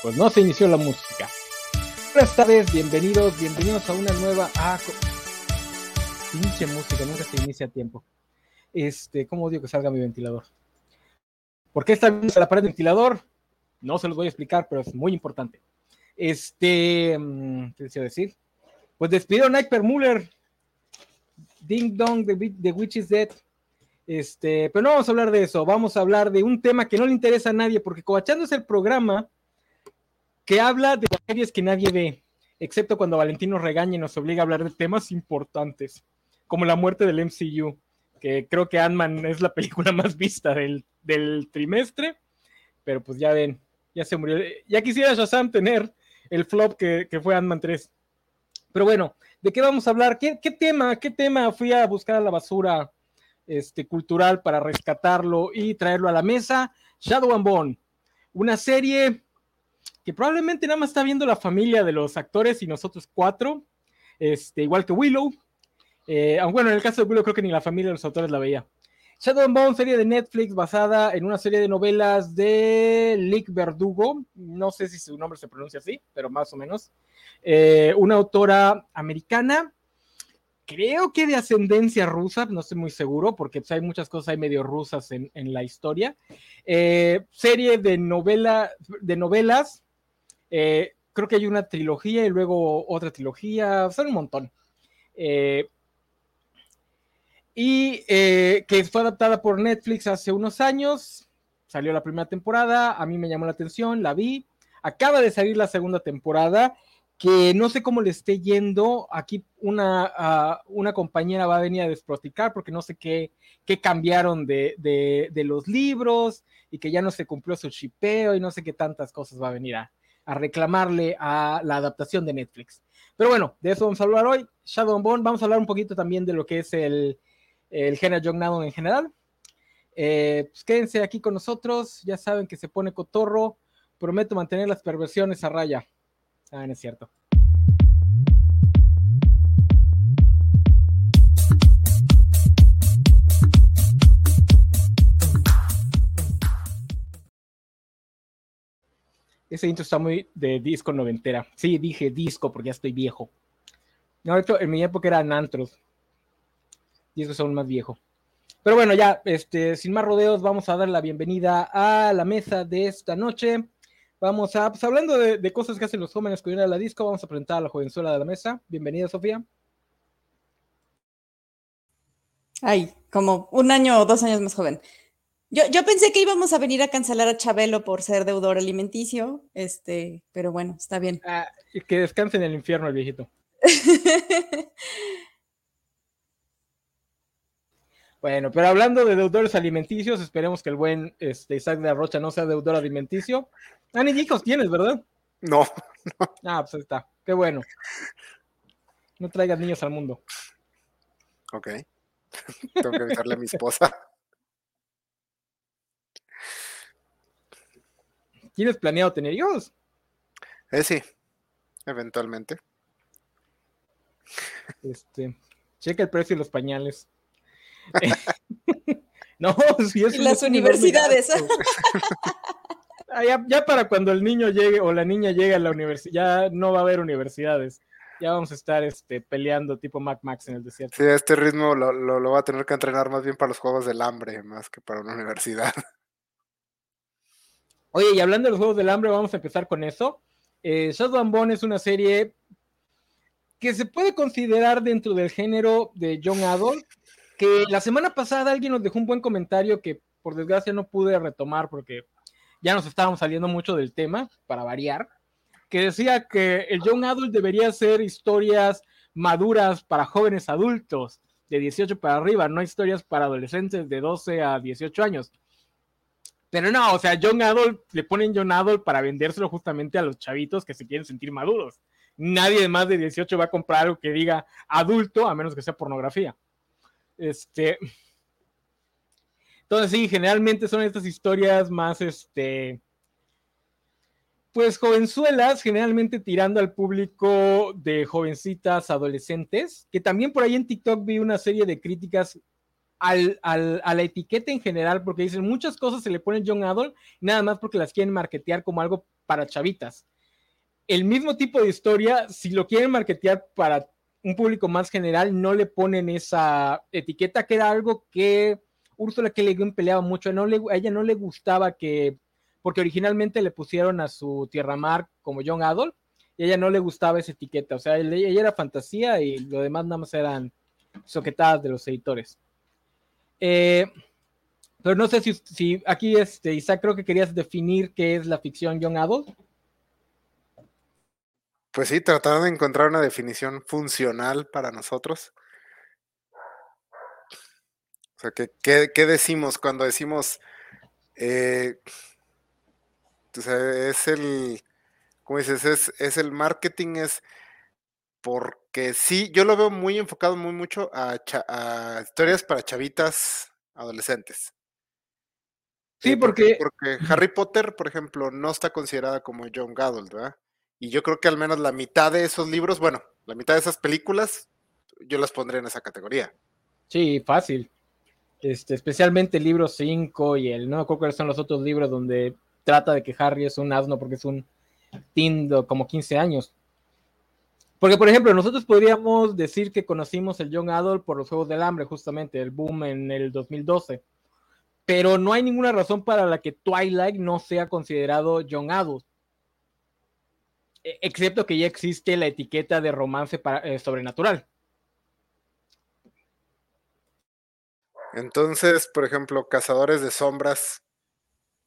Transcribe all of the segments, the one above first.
Pues no se inició la música. Esta vez, bienvenidos, bienvenidos a una nueva. Ah, pinche música, nunca se inicia a tiempo. Este, ¿cómo odio que salga mi ventilador? ¿Por qué está la pared del ventilador? No se los voy a explicar, pero es muy importante. Este, mm, ¿qué decía decir? Pues despidieron a Hyper Muller. Ding Dong, the, Witch is Dead. Este, pero no vamos a hablar de eso, vamos a hablar de un tema que no le interesa a nadie, porque Cobachando es el programa que habla de series que nadie ve, excepto cuando Valentino regaña y nos obliga a hablar de temas importantes, como la muerte del MCU, que creo que Ant-Man es la película más vista del, trimestre, pero pues ya ven, ya se murió. Ya quisiera Shazam tener el flop que, fue Ant-Man 3. Pero bueno, ¿de qué vamos a hablar? ¿Qué, tema? ¿Qué tema fui a buscar a la basura este, cultural para rescatarlo y traerlo a la mesa? Shadow and Bone, una serie que probablemente nada más está viendo la familia de los actores y nosotros cuatro, este, igual que Willow. Eh, aunque bueno, en el caso de Willow creo que ni la familia de los autores la veía. Shadow and Bone, serie de Netflix basada en una serie de novelas de Lick Verdugo, no sé si su nombre se pronuncia así, pero más o menos. Eh, una autora americana, creo que de ascendencia rusa, no estoy muy seguro, porque pues, hay muchas cosas hay medio rusas en, la historia. Eh, serie de, novela, de novelas eh, creo que hay una trilogía y luego otra trilogía, son un montón. Eh, y eh, que fue adaptada por Netflix hace unos años. Salió la primera temporada, a mí me llamó la atención, la vi. Acaba de salir la segunda temporada, que no sé cómo le esté yendo. Aquí una, ah, una compañera va a venir a desproticar porque no sé qué, qué cambiaron de, de, los libros y que ya no se cumplió su chipeo y no sé qué tantas cosas va a venir a, a reclamarle a la adaptación de Netflix. Pero bueno, de eso vamos a hablar hoy. Shadow and Bone, vamos a hablar un poquito también de lo que es el, el género Young en general. Eh, pues quédense aquí con nosotros, ya saben que se pone cotorro. Prometo mantener las perversiones a raya. Ah, no es cierto. Ese intro está muy de disco noventera. Sí, dije disco porque ya estoy viejo. No, esto en mi época eran antros. Discos son más viejo. Pero bueno, ya, este, sin más rodeos, vamos a dar la bienvenida a la mesa de esta noche. Vamos a, pues hablando de, cosas que hacen los jóvenes ir a la disco, vamos a presentar a la jovenzuela de la mesa. Bienvenida, Sofía. Ay, como un año o dos años más joven. Yo, yo, pensé que íbamos a venir a cancelar a Chabelo por ser deudor alimenticio, este, pero bueno, está bien. Ah, que descanse en el infierno el viejito. bueno, pero hablando de deudores alimenticios, esperemos que el buen este, Isaac de la Rocha no sea deudor alimenticio. Ah, ni hijos tienes, ¿verdad? No, Ah, pues ahí está. Qué bueno. No traigas niños al mundo. Ok. Tengo que avisarle a mi esposa. ¿Tienes planeado tener hijos? Eh, sí, eventualmente. Este, checa el precio de los pañales. no, si es. las universidades. Ah, ya, para cuando el niño llegue o la niña llegue a la universidad, ya no va a haber universidades. Ya vamos a estar este, peleando tipo Mac Max en el desierto. Sí, este ritmo lo, lo va a tener que entrenar más bien para los juegos del hambre, más que para una universidad. Oye, y hablando de los Juegos del Hambre, vamos a empezar con eso. Eh, Shadow and Bone es una serie que se puede considerar dentro del género de Young Adult, que la semana pasada alguien nos dejó un buen comentario que por desgracia no pude retomar porque ya nos estábamos saliendo mucho del tema, para variar, que decía que el Young Adult debería ser historias maduras para jóvenes adultos de 18 para arriba, no historias para adolescentes de 12 a 18 años. Pero no, o sea, Young Adult le ponen Young Adult para vendérselo justamente a los chavitos que se quieren sentir maduros. Nadie de más de 18 va a comprar algo que diga adulto, a menos que sea pornografía. Este. Entonces, sí, generalmente son estas historias más, este. Pues jovenzuelas, generalmente tirando al público de jovencitas adolescentes, que también por ahí en TikTok vi una serie de críticas al, al, a la etiqueta en general, porque dicen muchas cosas se le ponen Young Adult, nada más porque las quieren marketear como algo para chavitas. El mismo tipo de historia, si lo quieren marketear para un público más general, no le ponen esa etiqueta, que era algo que Úrsula K. Le peleaba mucho, no le, a ella no le gustaba que, porque originalmente le pusieron a su Tierra Mar como Young Adult, y a ella no le gustaba esa etiqueta, o sea, ella era fantasía y lo demás nada más eran soquetadas de los editores. Eh, pero no sé si, aquí, este, Isaac, creo que querías definir qué es la ficción Young Adult. Pues sí, tratando de encontrar una definición funcional para nosotros. O sea, ¿qué, decimos cuando decimos, eh, o sea, es el, como dices, es, es el marketing, es porque sí, yo lo veo muy enfocado muy mucho a, a historias para chavitas adolescentes. Sí, porque... porque... Harry Potter, por ejemplo, no está considerada como Young Adult, ¿verdad? Y yo creo que al menos la mitad de esos libros, bueno, la mitad de esas películas, yo las pondré en esa categoría. Sí, fácil. Este, especialmente el libro 5 y el, no creo que son los otros libros donde trata de que Harry es un asno porque es un Tindo como 15 años. Porque, por ejemplo, nosotros podríamos decir que conocimos el Young Adult por los Juegos del Hambre, justamente, el boom en el 2012. Pero no hay ninguna razón para la que Twilight no sea considerado Young Adult. E, excepto que ya existe la etiqueta de romance para, eh, sobrenatural. Entonces, por ejemplo, Cazadores de Sombras,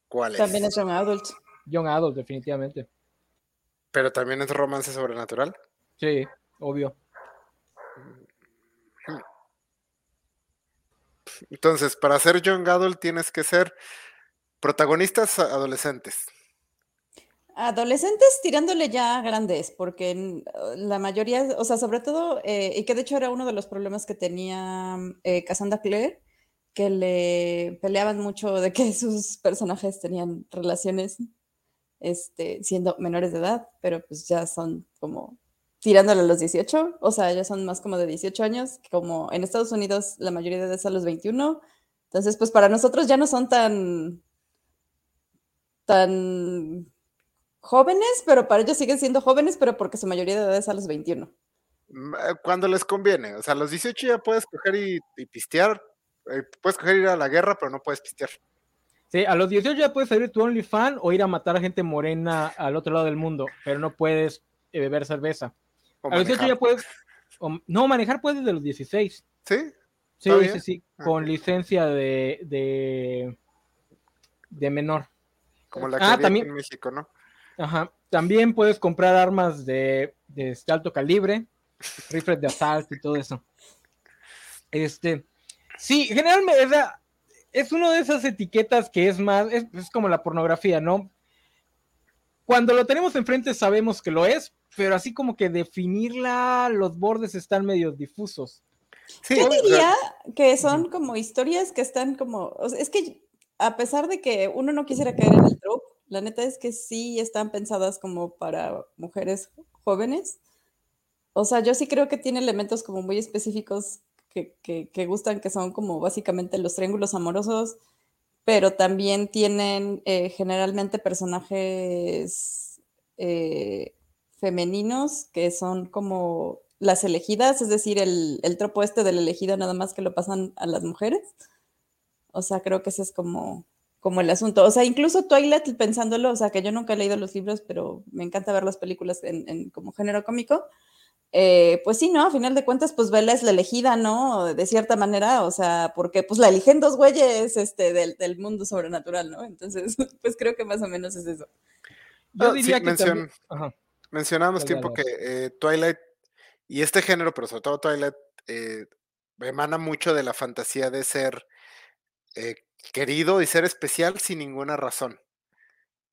¿cuál es? También es Young Adult. Young Adult, definitivamente. Pero también es romance sobrenatural. Sí, obvio. Entonces, para ser Young Adult tienes que ser protagonistas adolescentes. Adolescentes tirándole ya grandes, porque la mayoría, o sea, sobre todo, eh, y que de hecho era uno de los problemas que tenía eh, Cassandra Clare, que le peleaban mucho de que sus personajes tenían relaciones este, siendo menores de edad, pero pues ya son como tirándole a los 18, o sea, ya son más como de 18 años, como en Estados Unidos la mayoría de edad es a los 21, entonces pues para nosotros ya no son tan, tan jóvenes, pero para ellos siguen siendo jóvenes, pero porque su mayoría de edad es a los 21. Mm, eh, cuando les conviene, o sea, a los 18 ya puedes coger y, y pistear, eh, puedes coger ir a la guerra, pero no puedes pistear. Sí, a los 18 ya puedes abrir tu OnlyFans o ir a matar a gente morena al otro lado del mundo, pero no puedes eh, beber cerveza. A los 18 ya puedes. o- no, manejar puedes desde los 16. ¿Sí? Sí, ¿Está sí, sí, con Ok. licencia de, de, de menor. Como la que Ah, también- en México, ¿no? Ajá. También puedes comprar armas de, de este alto calibre, rifles de asalto y todo eso. Este, sí, generalmente es una de esas etiquetas que es más, es, es como la pornografía, ¿no? Cuando lo tenemos enfrente sabemos que lo es, pero así como que definirla, los bordes están medio difusos. Sí, Yo diría que son como historias que están como, o sea, es que a pesar de que uno no quisiera caer en el trope, la neta es que sí están pensadas como para mujeres jóvenes. O sea, yo sí creo que tiene elementos como muy específicos que, que- que gustan, que son como básicamente los triángulos amorosos, pero también tienen eh, generalmente personajes eh, femeninos que son como las elegidas, es decir, el, el tropo este del elegido nada más que lo pasan a las mujeres. O sea, creo que ese es como, como el asunto. O sea, incluso Twilight, pensándolo, o sea, que yo nunca he leído los libros, pero me encanta ver las películas en, en como género cómico. Eh, pues sí, ¿no? A final de cuentas, pues Bella es la elegida, ¿no? De cierta manera, o sea, porque pues la eligen dos güeyes este, del, del mundo sobrenatural, ¿no? Entonces, pues creo que más o menos es eso. Yo Ah, sí, diría que mencion- también- ajá. Mencionábamos tiempo que eh, Twilight y este género, pero sobre todo Twilight, eh, emana mucho de la fantasía de ser eh, querido y ser especial sin ninguna razón.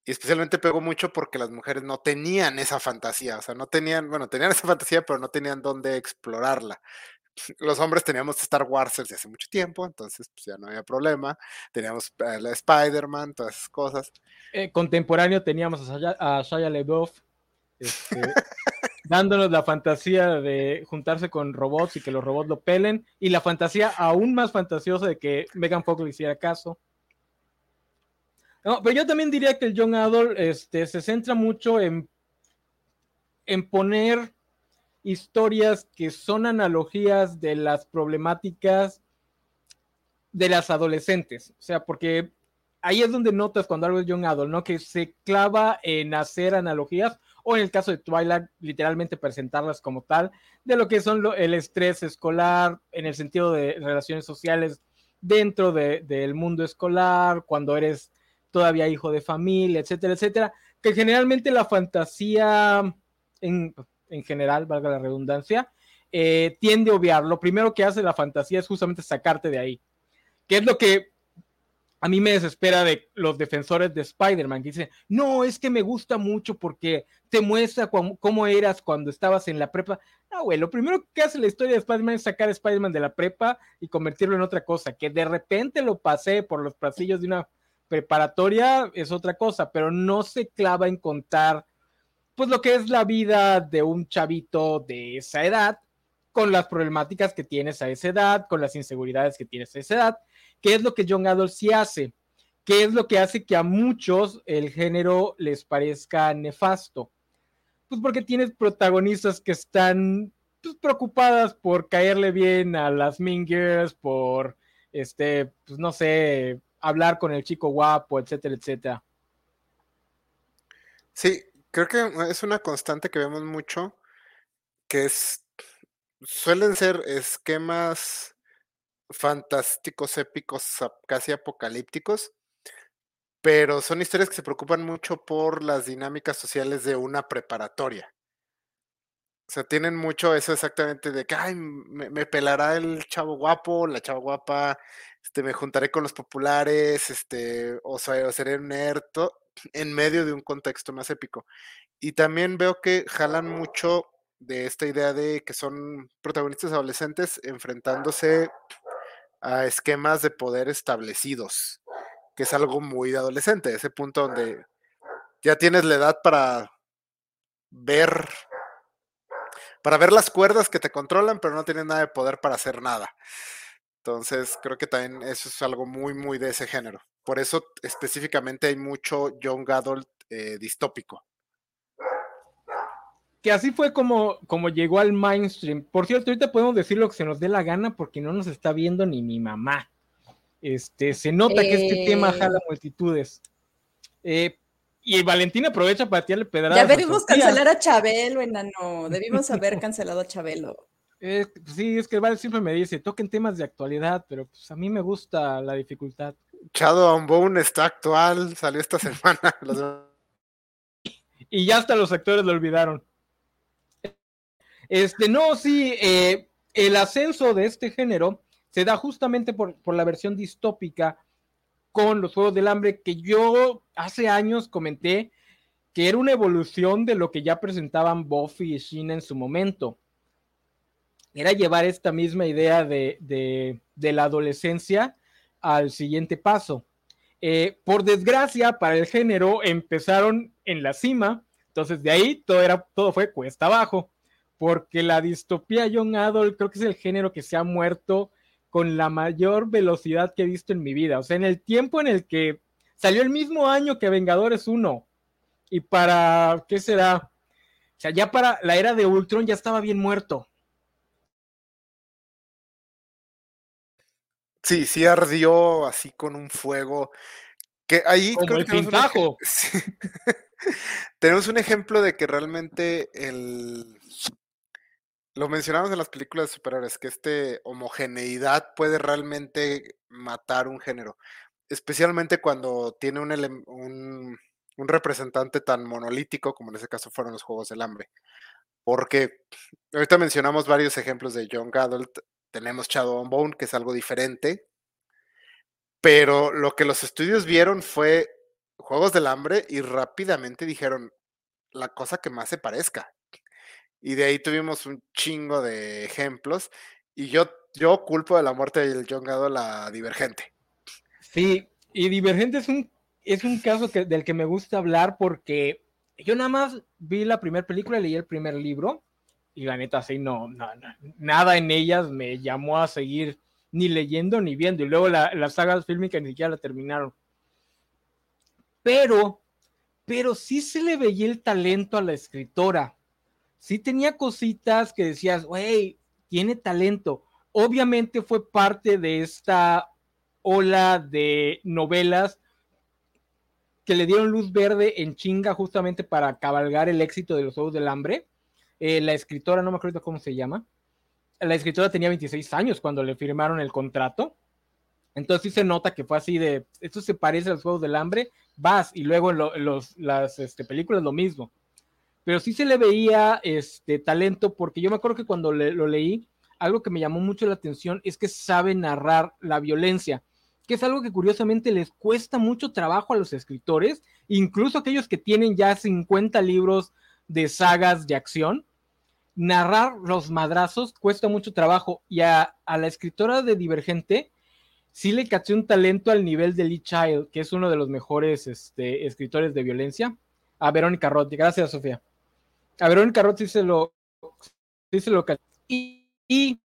Y especialmente pegó mucho porque las mujeres no tenían esa fantasía, o sea, no tenían, bueno, tenían esa fantasía, pero no tenían dónde explorarla. Los hombres teníamos Star Wars desde hace mucho tiempo, entonces pues, ya no había problema. Teníamos la Spider-Man, todas esas cosas. Eh, contemporáneo teníamos a Shia, a Shia LaBeouf. Este, dándonos la fantasía de juntarse con robots y que los robots lo pelen, y la fantasía aún más fantasiosa de que Megan Fox le hiciera caso. Pero yo también diría que el Young Adult este, se centra mucho en, en poner historias que son analogías de las problemáticas de las adolescentes. O sea, porque ahí es donde notas cuando algo es Young Adult, ¿no? Que se clava en hacer analogías, o en el caso de Twilight, literalmente presentarlas como tal, de lo que son el estrés escolar, en el sentido de relaciones sociales dentro del mundo escolar, cuando eres todavía hijo de familia, etcétera, etcétera, que generalmente la fantasía, en, general, valga la redundancia, eh, tiende a obviar. Lo primero que hace la fantasía es justamente sacarte de ahí, que es lo que a mí me desespera de los defensores de Spider-Man, que dicen, no, es que me gusta mucho porque te muestra cómo, eras cuando estabas en la prepa. No, güey, lo primero que hace la historia de Spider-Man es sacar a Spider-Man de la prepa y convertirlo en otra cosa, que de repente lo pasé por los pasillos de una preparatoria es otra cosa, pero no se clava en contar pues lo que es la vida de un chavito de esa edad, con las problemáticas que tienes a esa edad, con las inseguridades que tienes a esa edad, ¿Qué es lo que John Adult sí hace? ¿Qué es lo que hace que a muchos el género les parezca nefasto? Pues porque tienes protagonistas que están pues, preocupadas por caerle bien a las Mingers, por, este, pues no sé, hablar con el chico guapo, etcétera, etcétera. Sí, creo que es una constante que vemos mucho, que es, suelen ser esquemas fantásticos, épicos, casi apocalípticos, pero son historias que se preocupan mucho por las dinámicas sociales de una preparatoria. O sea, tienen mucho eso exactamente de que, ay, me, pelará el chavo guapo, la chava guapa, este, me juntaré con los populares, este, o, sea, seré un nerd, en medio de un contexto más épico. Y también veo que jalan mucho de esta idea de que son protagonistas adolescentes enfrentándose a esquemas de poder establecidos, que es algo muy de adolescente, ese punto donde ya tienes la edad para ver para ver las cuerdas que te controlan, pero no tienes nada de poder para hacer nada. Entonces, creo que también eso es algo muy, muy de ese género. Por eso específicamente hay mucho young adult eh, distópico que así fue como, como llegó al mainstream. Por cierto, ahorita podemos decir lo que se nos dé la gana porque no nos está viendo ni mi mamá. Este, se nota que este tema eh. jala multitudes. Eh, y Valentina aprovecha para tirarle pedradas. Ya debimos cancelar a Chabelo, enano. Debimos haber cancelado a Chabelo. Eh, sí, es que Val siempre me dice, toquen temas de actualidad, pero pues a mí me gusta la dificultad. Chado on Bone está actual, salió esta semana. y ya hasta los actores lo olvidaron. Este, no, sí, eh, el ascenso de este género se da justamente por, la versión distópica con los Juegos del Hambre que yo hace años comenté que era una evolución de lo que ya presentaban Buffy y Sheena en su momento. Era llevar esta misma idea de, la adolescencia al siguiente paso. Eh, por desgracia, para el género empezaron en la cima, entonces de ahí todo, era, todo fue cuesta abajo porque la distopía Young Adult creo que es el género que se ha muerto con la mayor velocidad que he visto en mi vida. O sea, en el tiempo en el que salió el mismo año que Vengadores 1. Y para, ¿qué será? O sea, ya para la era de Ultron ya estaba bien muerto. Sí, sí ardió así con un fuego. Que ahí Como el pintajo. tenemos un ejemplo de que realmente el lo mencionamos en las películas de superhéroes, que este homogeneidad puede realmente matar un género, especialmente cuando tiene un, representante tan monolítico como en ese caso fueron los Juegos del Hambre. Porque ahorita mencionamos varios ejemplos de Young Adult, tenemos Shadow and Bone, que es algo diferente, pero lo que los estudios vieron fue Juegos del Hambre y rápidamente dijeron la cosa que más se parezca. Y de ahí tuvimos un chingo de ejemplos. Y yo, yo culpo de la muerte del John Gado la Divergente. Sí, y Divergente es un, es un caso que, del que me gusta hablar porque Yo nada más vi la primera película, leí el primer libro y la neta, sí, no, no, nada en ellas me llamó a seguir ni leyendo ni viendo. Y luego la, las sagas fílmicas ni siquiera la terminaron. Pero, pero sí se le veía el talento a la escritora. Sí tenía cositas que decías, güey, tiene talento. Obviamente fue parte de esta ola de novelas que le dieron luz verde en chinga justamente para cabalgar el éxito de los Juegos del Hambre. Eh, la escritora, no me acuerdo cómo se llama, la escritora tenía 26 años cuando le firmaron el contrato. Entonces sí se nota que fue así de, esto se parece a los Juegos del Hambre, vas y luego en, los, las este, películas lo mismo. Pero sí se le veía este talento porque yo me acuerdo que cuando lo leí, algo que me llamó mucho la atención es que sabe narrar la violencia que es algo que curiosamente les cuesta mucho trabajo a los escritores, incluso aquellos que tienen ya 50 libros de sagas de acción. Narrar los madrazos cuesta mucho trabajo y a, la escritora de Divergente sí le caché un talento al nivel de Lee Child, que es uno de los mejores este, escritores de violencia, a Verónica Roth. Gracias, Sofía. A Verónica Roth sí se lo, sí se lo caché. y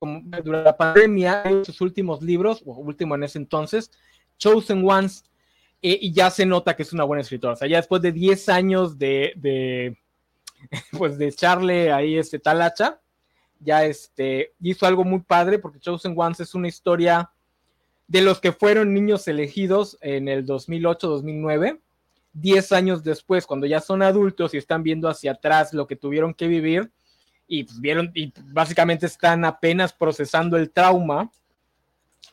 durante la pandemia, en sus últimos libros, o último en ese entonces, Chosen Ones, eh, y ya se nota que es una buena escritora. O sea, ya después de 10 años de, de pues de echarle ahí este tal hacha, ya este, hizo algo muy padre, porque Chosen Ones es una historia de los que fueron niños elegidos en el 2008-2009. 10 años después, cuando ya son adultos y están viendo hacia atrás lo que tuvieron que vivir, y pues, vieron y básicamente están apenas procesando el trauma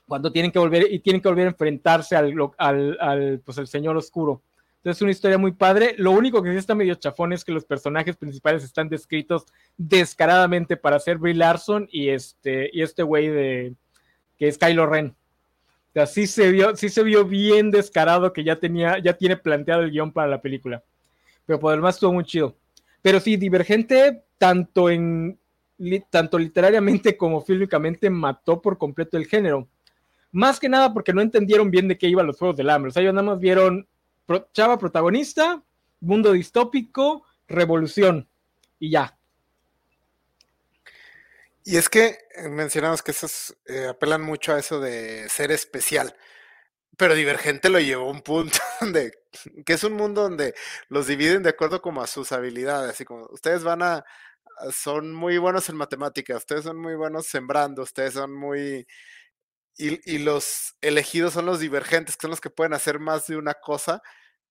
cuando tienen que volver y tienen que volver a enfrentarse al, al, pues el señor oscuro. Entonces es una historia muy padre. Lo único que sí está medio chafón es que los personajes principales están descritos descaradamente para ser Brie Larson y este y este güey de que es Kylo Ren. O sea, sí se vio, sí se vio bien descarado que ya tenía, ya tiene planteado el guion para la película. Pero por lo demás estuvo muy chido. Pero sí, Divergente, tanto en tanto literariamente como físicamente mató por completo el género. Más que nada porque no entendieron bien de qué iban los Juegos del Hambre. O sea, ellos nada más vieron chava protagonista, mundo distópico, revolución y ya. Y es que eh, mencionamos que esos eh, apelan mucho a eso de ser especial. Pero Divergente lo llevó a un punto donde, que es un mundo donde los dividen de acuerdo como a sus habilidades, así como ustedes van a, son muy buenos en matemáticas, ustedes son muy buenos sembrando, ustedes son muy, y, y los elegidos son los divergentes, que son los que pueden hacer más de una cosa,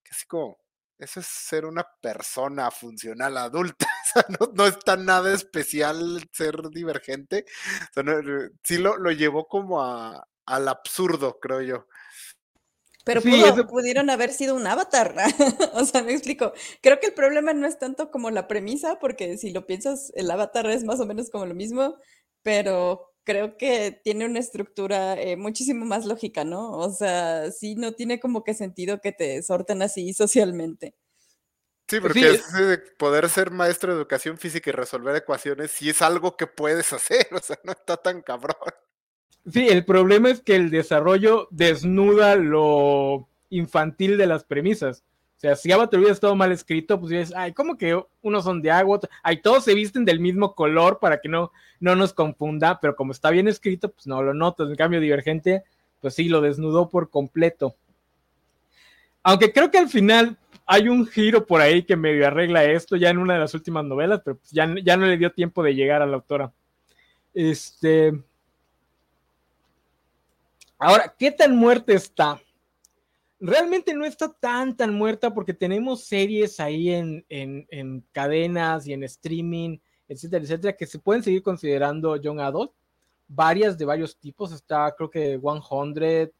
que así como, eso es ser una persona funcional adulta, o sea, no, no está nada especial ser divergente, sí lo, lo llevó como a, al absurdo, creo yo. Pero pudieron haber sido un avatar. o sea, me explico. Creo que el problema no es tanto como la premisa, porque si lo piensas, el avatar es más o menos como lo mismo, pero creo que tiene una estructura eh, muchísimo más lógica, ¿no? O sea, sí, no tiene como que sentido que te sorten así socialmente. Sí, porque poder ser maestro de educación física y resolver ecuaciones sí es algo que puedes hacer, o sea, no está tan cabrón. Sí, el problema es que el desarrollo desnuda lo infantil de las premisas. O sea, si Avatar hubiera estado mal escrito, pues dices, ay, ¿cómo que unos son de agua? Ay, todos se visten del mismo color para que no, no nos confunda, pero como está bien escrito, pues no lo notas. En cambio, Divergente, pues sí, lo desnudó por completo. Aunque creo que al final hay un giro por ahí que medio arregla esto ya en una de las últimas novelas, pero pues ya, ya no le dio tiempo de llegar a la autora. Este. Ahora, ¿qué tan muerta está? Realmente no está tan, tan muerta porque tenemos series ahí en, cadenas y en streaming, etcétera, etcétera, que se pueden seguir considerando young adult. Varias de varios tipos. Está, creo que 100.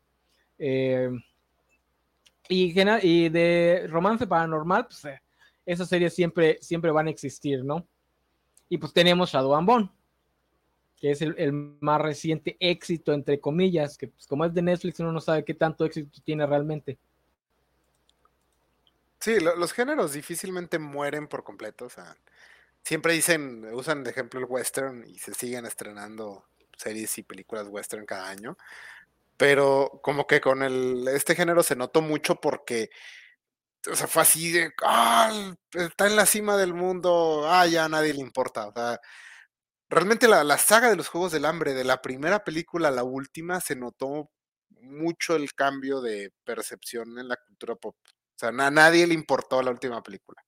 Eh, y, de romance paranormal, pues eh, esas series siempre, siempre van a existir, ¿no? Y pues tenemos Shadow and que es el, más reciente éxito, entre comillas, que pues, como es de Netflix uno no sabe qué tanto éxito tiene realmente. Sí, los géneros difícilmente mueren por completo, o sea, siempre dicen, usan de ejemplo el western y se siguen estrenando series y películas western cada año, pero como que con el, este género se notó mucho porque o sea, fue así de, ah, está en la cima del mundo, ah, ya a nadie le importa. O sea, realmente la, la, saga de los Juegos del Hambre, de la primera película a la última, se notó mucho el cambio de percepción en la cultura pop. O sea, a nadie le importó la última película.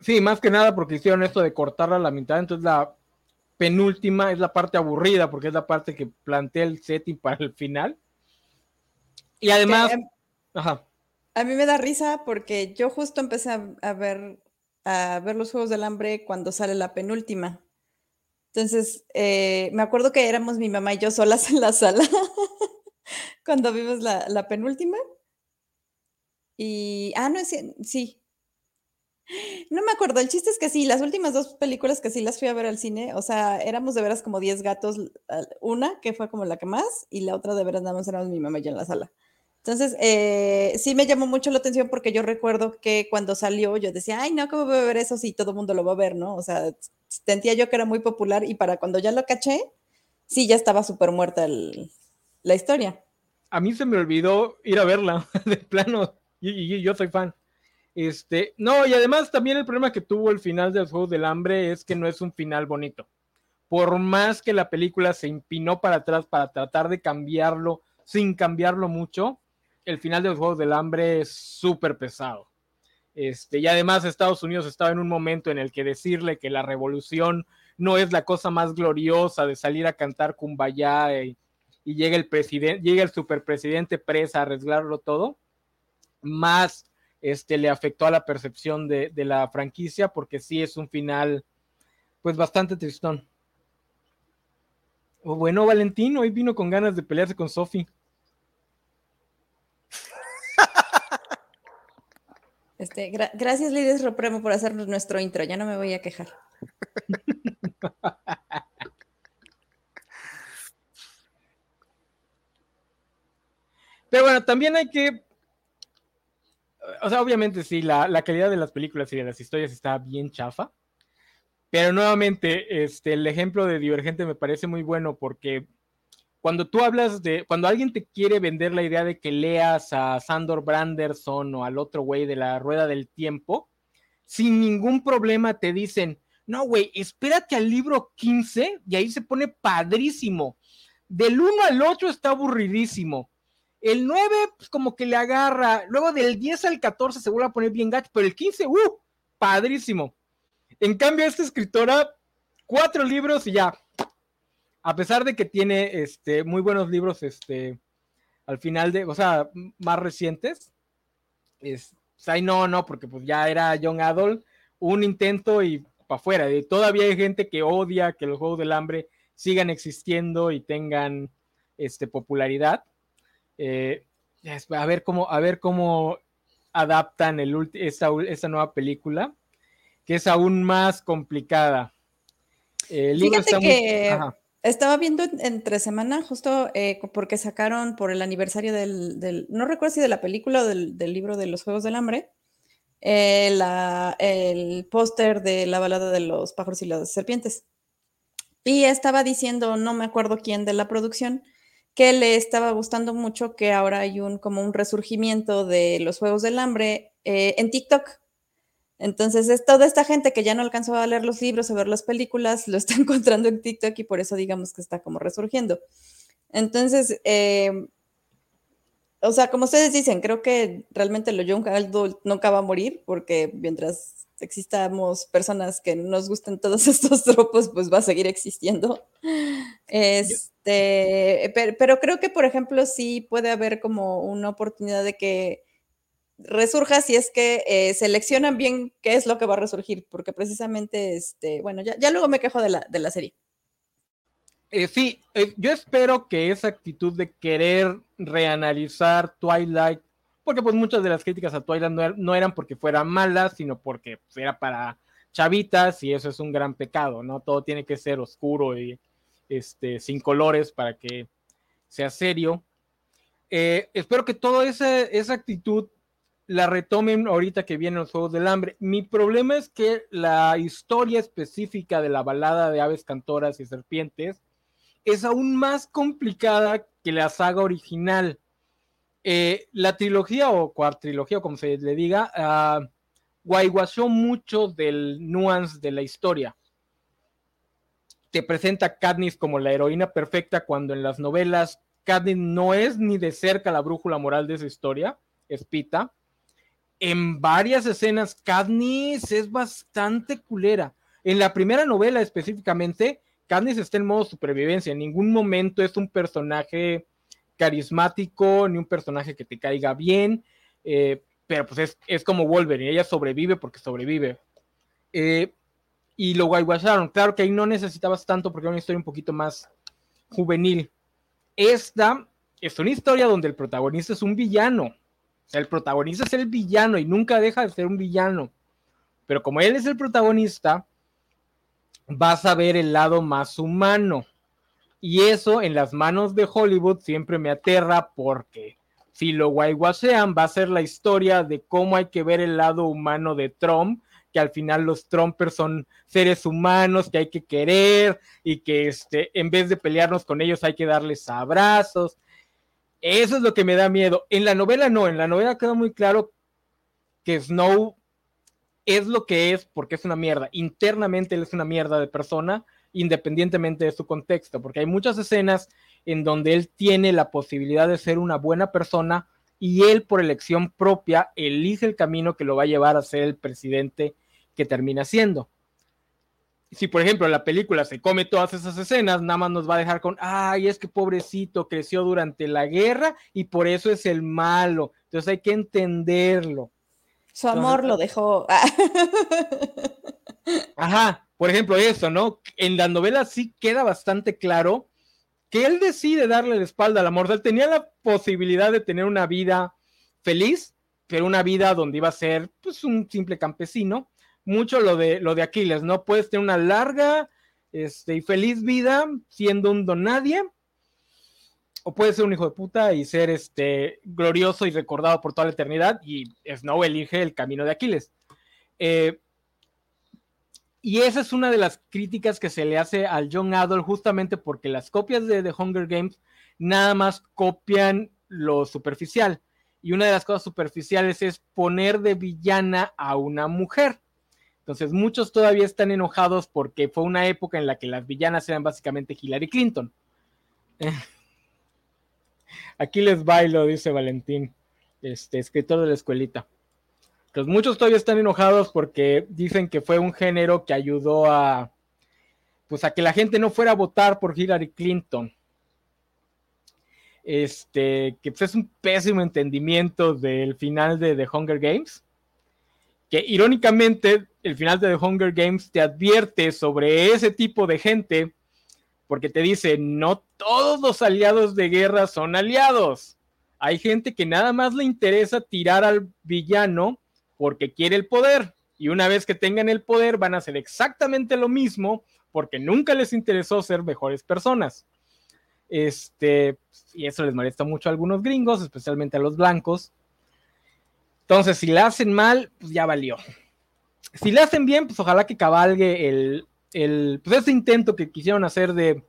Sí, más que nada porque hicieron esto de cortarla a la mitad, entonces la penúltima es la parte aburrida porque es la parte que plantea el setting para el final. Y además, ajá. A mí me da risa porque yo justo empecé a, ver a ver los Juegos del Hambre cuando sale la penúltima. Entonces, eh, me acuerdo que éramos mi mamá y yo solas en la sala cuando vimos la, la penúltima. Y, ah, no, sí, no me acuerdo, el chiste es que sí, las últimas dos películas que sí las fui a ver al cine, o sea, éramos de veras como 10 gatos, una que fue como la que más, y la otra de veras nada más éramos mi mamá y yo en la sala. Entonces, eh, sí me llamó mucho la atención porque yo recuerdo que cuando salió yo decía, ay, no, ¿cómo voy a ver eso si todo el mundo lo va a ver, no? O sea, sentía yo que era muy popular y para cuando ya lo caché, sí, ya estaba súper muerta la historia. A mí se me olvidó ir a verla, de plano, y yo soy fan. Este, no, y además también el problema que tuvo el final de los Juegos del Hambre es que no es un final bonito. Por más que la película se empinó para atrás para tratar de cambiarlo sin cambiarlo mucho, el final de los Juegos del Hambre es súper pesado. Este, y además Estados Unidos estaba en un momento en el que decirle que la revolución no es la cosa más gloriosa de salir a cantar Kumbaya y, llega el presidente, llega el superpresidente presa a arreglarlo todo, más este, le afectó a la percepción de, la franquicia porque sí es un final pues bastante tristón. O bueno, Valentín hoy vino con ganas de pelearse con Sofi. Este, gracias, Lides Ropremo, por hacernos nuestro intro. Ya no me voy a quejar. Pero bueno, también hay que o sea, obviamente sí, la, calidad de las películas y de las historias está bien chafa. Pero nuevamente, este, el ejemplo de Divergente me parece muy bueno porque cuando tú hablas de, cuando alguien te quiere vender la idea de que leas a Sandor Branderson o al otro güey de la rueda del tiempo, sin ningún problema te dicen, no, güey, espérate al libro 15 y ahí se pone padrísimo. Del 1 al 8 está aburridísimo. El 9, pues como que le agarra. Luego del 10 al 14 se vuelve a poner bien gacho, pero el 15, ¡uh! Padrísimo. En cambio, esta escritora, cuatro libros y ya. A pesar de que tiene este, muy buenos libros, este, al final de, o sea, más recientes. Es, pues, no, no, porque pues ya era Young Adult, un intento y para afuera. Todavía hay gente que odia que los Juegos del Hambre sigan existiendo y tengan este, popularidad. Eh, a ver cómo, a ver cómo adaptan el esta, esta, nueva película, que es aún más complicada. El libro está que estaba viendo entre semana, justo eh, porque sacaron por el aniversario del, no recuerdo si de la película o del, libro de los Juegos del Hambre, eh, el póster de la balada de los pájaros y las serpientes. Y estaba diciendo, no me acuerdo quién de la producción, que le estaba gustando mucho que ahora hay un como un resurgimiento de los Juegos del Hambre eh, en TikTok. Entonces es toda esta gente que ya no alcanzó a leer los libros, a ver las películas, lo está encontrando en TikTok y por eso digamos que está como resurgiendo. Entonces, eh, o sea, como ustedes dicen, creo que realmente lo Young Adult nunca va a morir porque mientras existamos personas que nos gusten todos estos tropos, pues va a seguir existiendo. Este, pero, creo que, por ejemplo, sí puede haber como una oportunidad de que resurja si es que eh, seleccionan bien qué es lo que va a resurgir, porque precisamente, este, bueno, ya, ya luego me quejo de la, de la serie. Eh, sí, eh, yo espero que esa actitud de querer reanalizar Twilight porque pues muchas de las críticas a Twilight er, no, eran porque fueran malas, sino porque pues, era para chavitas y eso es un gran pecado, ¿no? Todo tiene que ser oscuro y este, sin colores para que sea serio. Eh, espero que toda esa, esa actitud la retomen ahorita que vienen los Juegos del Hambre. Mi problema es que la historia específica de la balada de aves cantoras y serpientes es aún más complicada que la saga original eh, la trilogía o cuartrilogía, como se le diga, uh, mucho del nuance de la historia. Te presenta a Katniss como la heroína perfecta cuando en las novelas Katniss no es ni de cerca la brújula moral de esa historia, es Pita. En varias escenas, Katniss es bastante culera. En la primera novela específicamente, Katniss está en modo supervivencia. En ningún momento es un personaje carismático, ni un personaje que te caiga bien. Eh, pero pues es, es, como Wolverine, ella sobrevive porque sobrevive. Eh, y lo guayguasaron. Claro que ahí no necesitabas tanto porque era una historia un poquito más juvenil. Esta es una historia donde el protagonista es un villano. El protagonista es el villano y nunca deja de ser un villano. Pero como él es el protagonista, vas a ver el lado más humano. Y eso en las manos de Hollywood siempre me aterra porque si lo guayguasean va a ser la historia de cómo hay que ver el lado humano de Trump, que al final los Trumpers son seres humanos que hay que querer y que este, en vez de pelearnos con ellos hay que darles abrazos. Eso es lo que me da miedo. En la novela no, en la novela queda muy claro que Snow es lo que es porque es una mierda. Internamente él es una mierda de persona, independientemente de su contexto, porque hay muchas escenas en donde él tiene la posibilidad de ser una buena persona y él por elección propia elige el camino que lo va a llevar a ser el presidente que termina siendo. Si por ejemplo la película se come todas esas escenas, nada más nos va a dejar con, ay, es que pobrecito creció durante la guerra y por eso es el malo. Entonces hay que entenderlo. Su amor lo dejó. Ajá, por ejemplo, eso, ¿no? En la novela sí queda bastante claro que él decide darle la espalda al amor. él tenía la posibilidad de tener una vida feliz, pero una vida donde iba a ser pues, un simple campesino. Mucho lo de, lo de Aquiles, ¿no? Puedes tener una larga este, y feliz vida siendo un don nadie, o puede ser un hijo de puta y ser este glorioso y recordado por toda la eternidad y Snow elige el camino de Aquiles. Eh, y esa es una de las críticas que se le hace al John Adol justamente porque las copias de The Hunger Games nada más copian lo superficial. Y una de las cosas superficiales es poner de villana a una mujer. Entonces muchos todavía están enojados porque fue una época en la que las villanas eran básicamente Hillary Clinton. Aquí les bailo, dice Valentín, este escritor de la escuelita. Pues muchos todavía están enojados porque dicen que fue un género que ayudó a, pues a que la gente no fuera a votar por Hillary Clinton. Este, que pues, es un pésimo entendimiento del final de The Hunger Games. Que irónicamente, el final de The Hunger Games te advierte sobre ese tipo de gente porque te dice, no todos los aliados de guerra son aliados. Hay gente que nada más le interesa tirar al villano porque quiere el poder. Y una vez que tengan el poder van a hacer exactamente lo mismo porque nunca les interesó ser mejores personas. Este, y eso les molesta mucho a algunos gringos, especialmente a los blancos. Entonces, si la hacen mal, pues ya valió. Si la hacen bien, pues ojalá que cabalgue el, el, pues ese intento que quisieron hacer de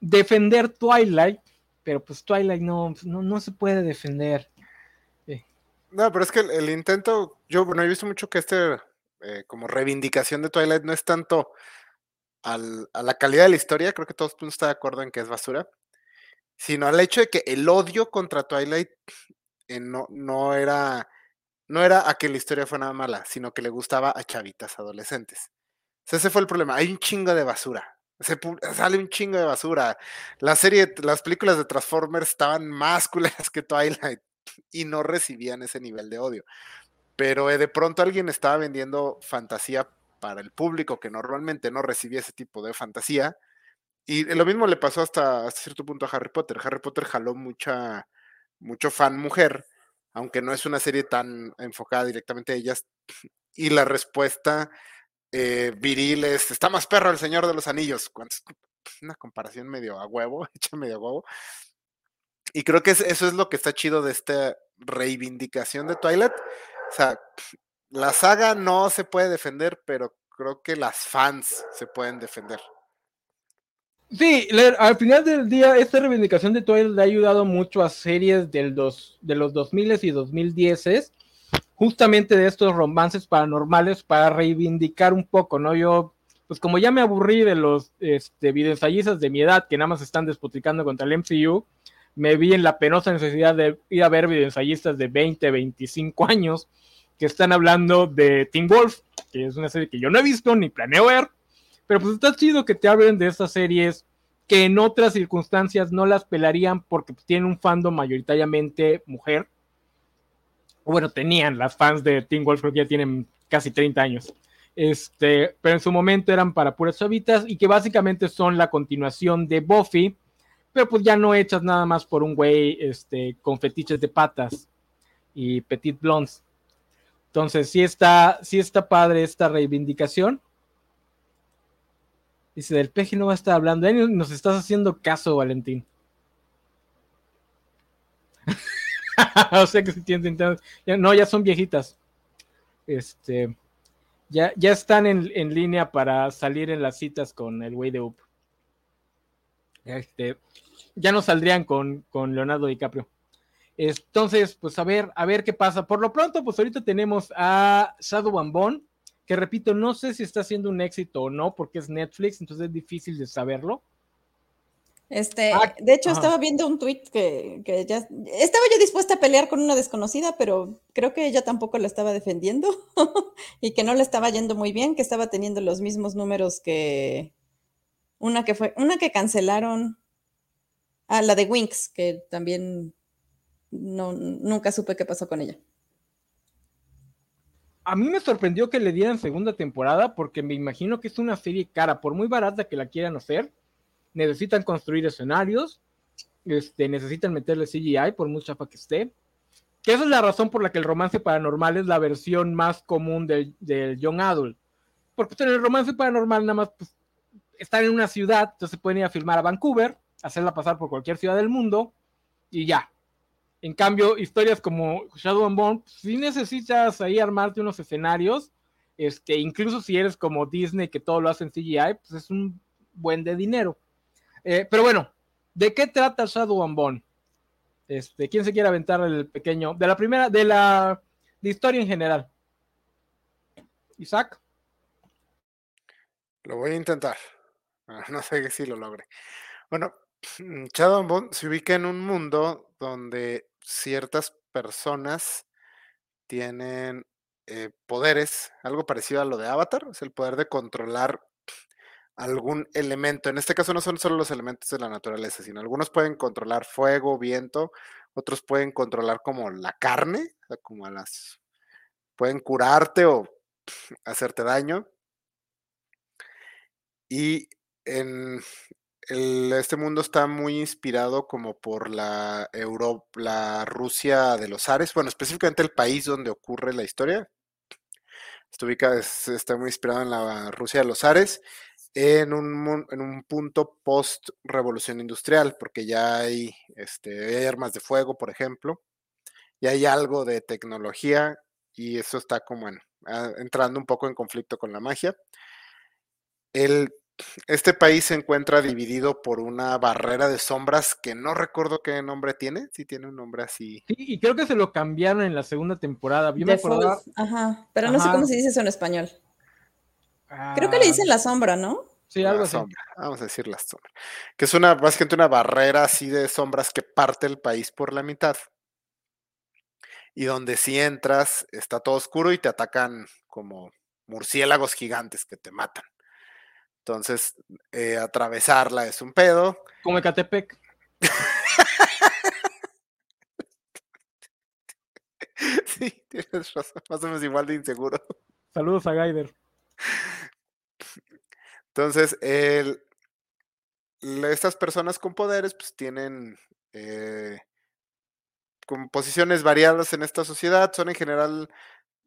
defender Twilight, pero pues Twilight no, no, no se puede defender. No, pero es que el, intento, yo bueno, he visto mucho que este, eh, como reivindicación de Twilight no es tanto al, a la calidad de la historia, creo que todos el están de acuerdo en que es basura, sino al hecho de que el odio contra Twilight eh, no, no era no era a que la historia fuera mala, sino que le gustaba a chavitas adolescentes ese fue el problema. Hay un chingo de basura. Se sale un chingo de basura. La serie, las películas de Transformers estaban más culeras que Twilight y no recibían ese nivel de odio. Pero eh, de pronto alguien estaba vendiendo fantasía para el público que normalmente no recibía ese tipo de fantasía. Y lo mismo le pasó hasta, hasta cierto punto a Harry Potter. Harry Potter jaló mucha, mucho fan mujer, aunque no es una serie tan enfocada directamente a ellas. Y la respuesta eh, viriles. Está más perro el Señor de los Anillos. Una comparación medio a huevo, hecha medio a huevo. Y creo que eso es lo que está chido de esta reivindicación de Twilight. O sea, la saga no se puede defender, pero creo que las fans se pueden defender. Sí, al final del día, esta reivindicación de Twilight le ha ayudado mucho a series del dos, de los 2000 y 2010 justamente de estos romances paranormales para reivindicar un poco, ¿no? Yo, pues como ya me aburrí de los este, videoensayistas de mi edad que nada más están despotricando contra el MCU, me vi en la penosa necesidad de ir a ver videoensayistas de 20, 25 años que están hablando de Teen Wolf, que es una serie que yo no he visto ni planeo ver, pero pues está chido que te hablen de estas series que en otras circunstancias no las pelarían porque pues, tienen un fandom mayoritariamente mujer. Bueno, tenían las fans de Teen Wolf, creo que ya tienen casi 30 años. Este, pero en su momento eran para puras chavitas y que básicamente son la continuación de Buffy, pero pues ya no hechas nada más por un güey este, con fetiches de patas y petit blondes. Entonces, sí está, sí está padre esta reivindicación. Dice, del peje no va a estar hablando. Nos estás haciendo caso, Valentín. o sea que se tienen No, ya son viejitas. Este. Ya, ya están en, en, línea para salir en las citas con el güey de Up. Este, ya no saldrían con, con Leonardo DiCaprio. Entonces, pues a ver, a ver qué pasa. Por lo pronto, pues ahorita tenemos a Shadow Bambón, que repito, no sé si está siendo un éxito o no, porque es Netflix, entonces es difícil de saberlo. Este, ah, de hecho, estaba viendo un tweet que, ya estaba yo dispuesta a pelear con una desconocida, pero creo que ella tampoco la estaba defendiendo y que no le estaba yendo muy bien, que estaba teniendo los mismos números que una que fue, una que cancelaron, ah, la de Winx, que también no, nunca supe qué pasó con ella a mí me sorprendió que le dieran segunda temporada porque me imagino que es una serie cara, por muy barata que la quieran hacer, necesitan construir escenarios, este, necesitan meterle CGI por muy chapa que esté. Que esa es la razón por la que el romance paranormal es la versión más común del, Young Adult. Porque pues, en el romance paranormal nada más pues, están en una ciudad, entonces pueden ir a filmar a Vancouver, hacerla pasar por cualquier ciudad del mundo y ya, en cambio, historias como Shadow and Bone, si necesitas ahí armarte unos escenarios, este, incluso si eres como Disney, que todo lo hace en CGI, pues es un buen de dinero. Eh, pero bueno, ¿de qué trata Shadow and Bone? Este, ¿Quién se quiere aventar el pequeño? De la primera, de la de historia en general. Isaac. Lo voy a intentar. No sé si lo logre. Bueno, Shadow and Bone se ubica en un mundo donde ciertas personas tienen eh, poderes, algo parecido a lo de Avatar, es el poder de controlar algún elemento. En este caso no son solo los elementos de la naturaleza, sino algunos pueden controlar fuego, viento, otros pueden controlar como la carne, como las pueden curarte o hacerte daño. Y en, este mundo está muy inspirado como por la Europa, la Rusia de los Ares, bueno, específicamente el país donde ocurre la historia. está muy inspirado en la Rusia de los Ares, en un, en un punto post-revolución industrial, porque ya hay, este, hay armas de fuego, por ejemplo, y hay algo de tecnología, y eso está como ah, entrando un poco en conflicto con la magia. El este país se encuentra dividido por una barrera de sombras que no recuerdo qué nombre tiene, si tiene un nombre así. Sí, y creo que se lo cambiaron en la segunda temporada. Ajá, pero no sé cómo se dice eso en español. creo que le dicen ah. la sombra, ¿no? Sí, algo así. Vamos a decir la sombra. Que es una, básicamente una barrera así de sombras que parte el país por la mitad. Y donde si entras está todo oscuro y te atacan como murciélagos gigantes que te matan. Entonces, eh, atravesarla es un pedo. Como Ecatepec. sí, tienes razón, más o menos igual de inseguro. Saludos a Gaider. Entonces, el, estas personas con poderes, pues tienen eh, posiciones variadas en esta sociedad, son en general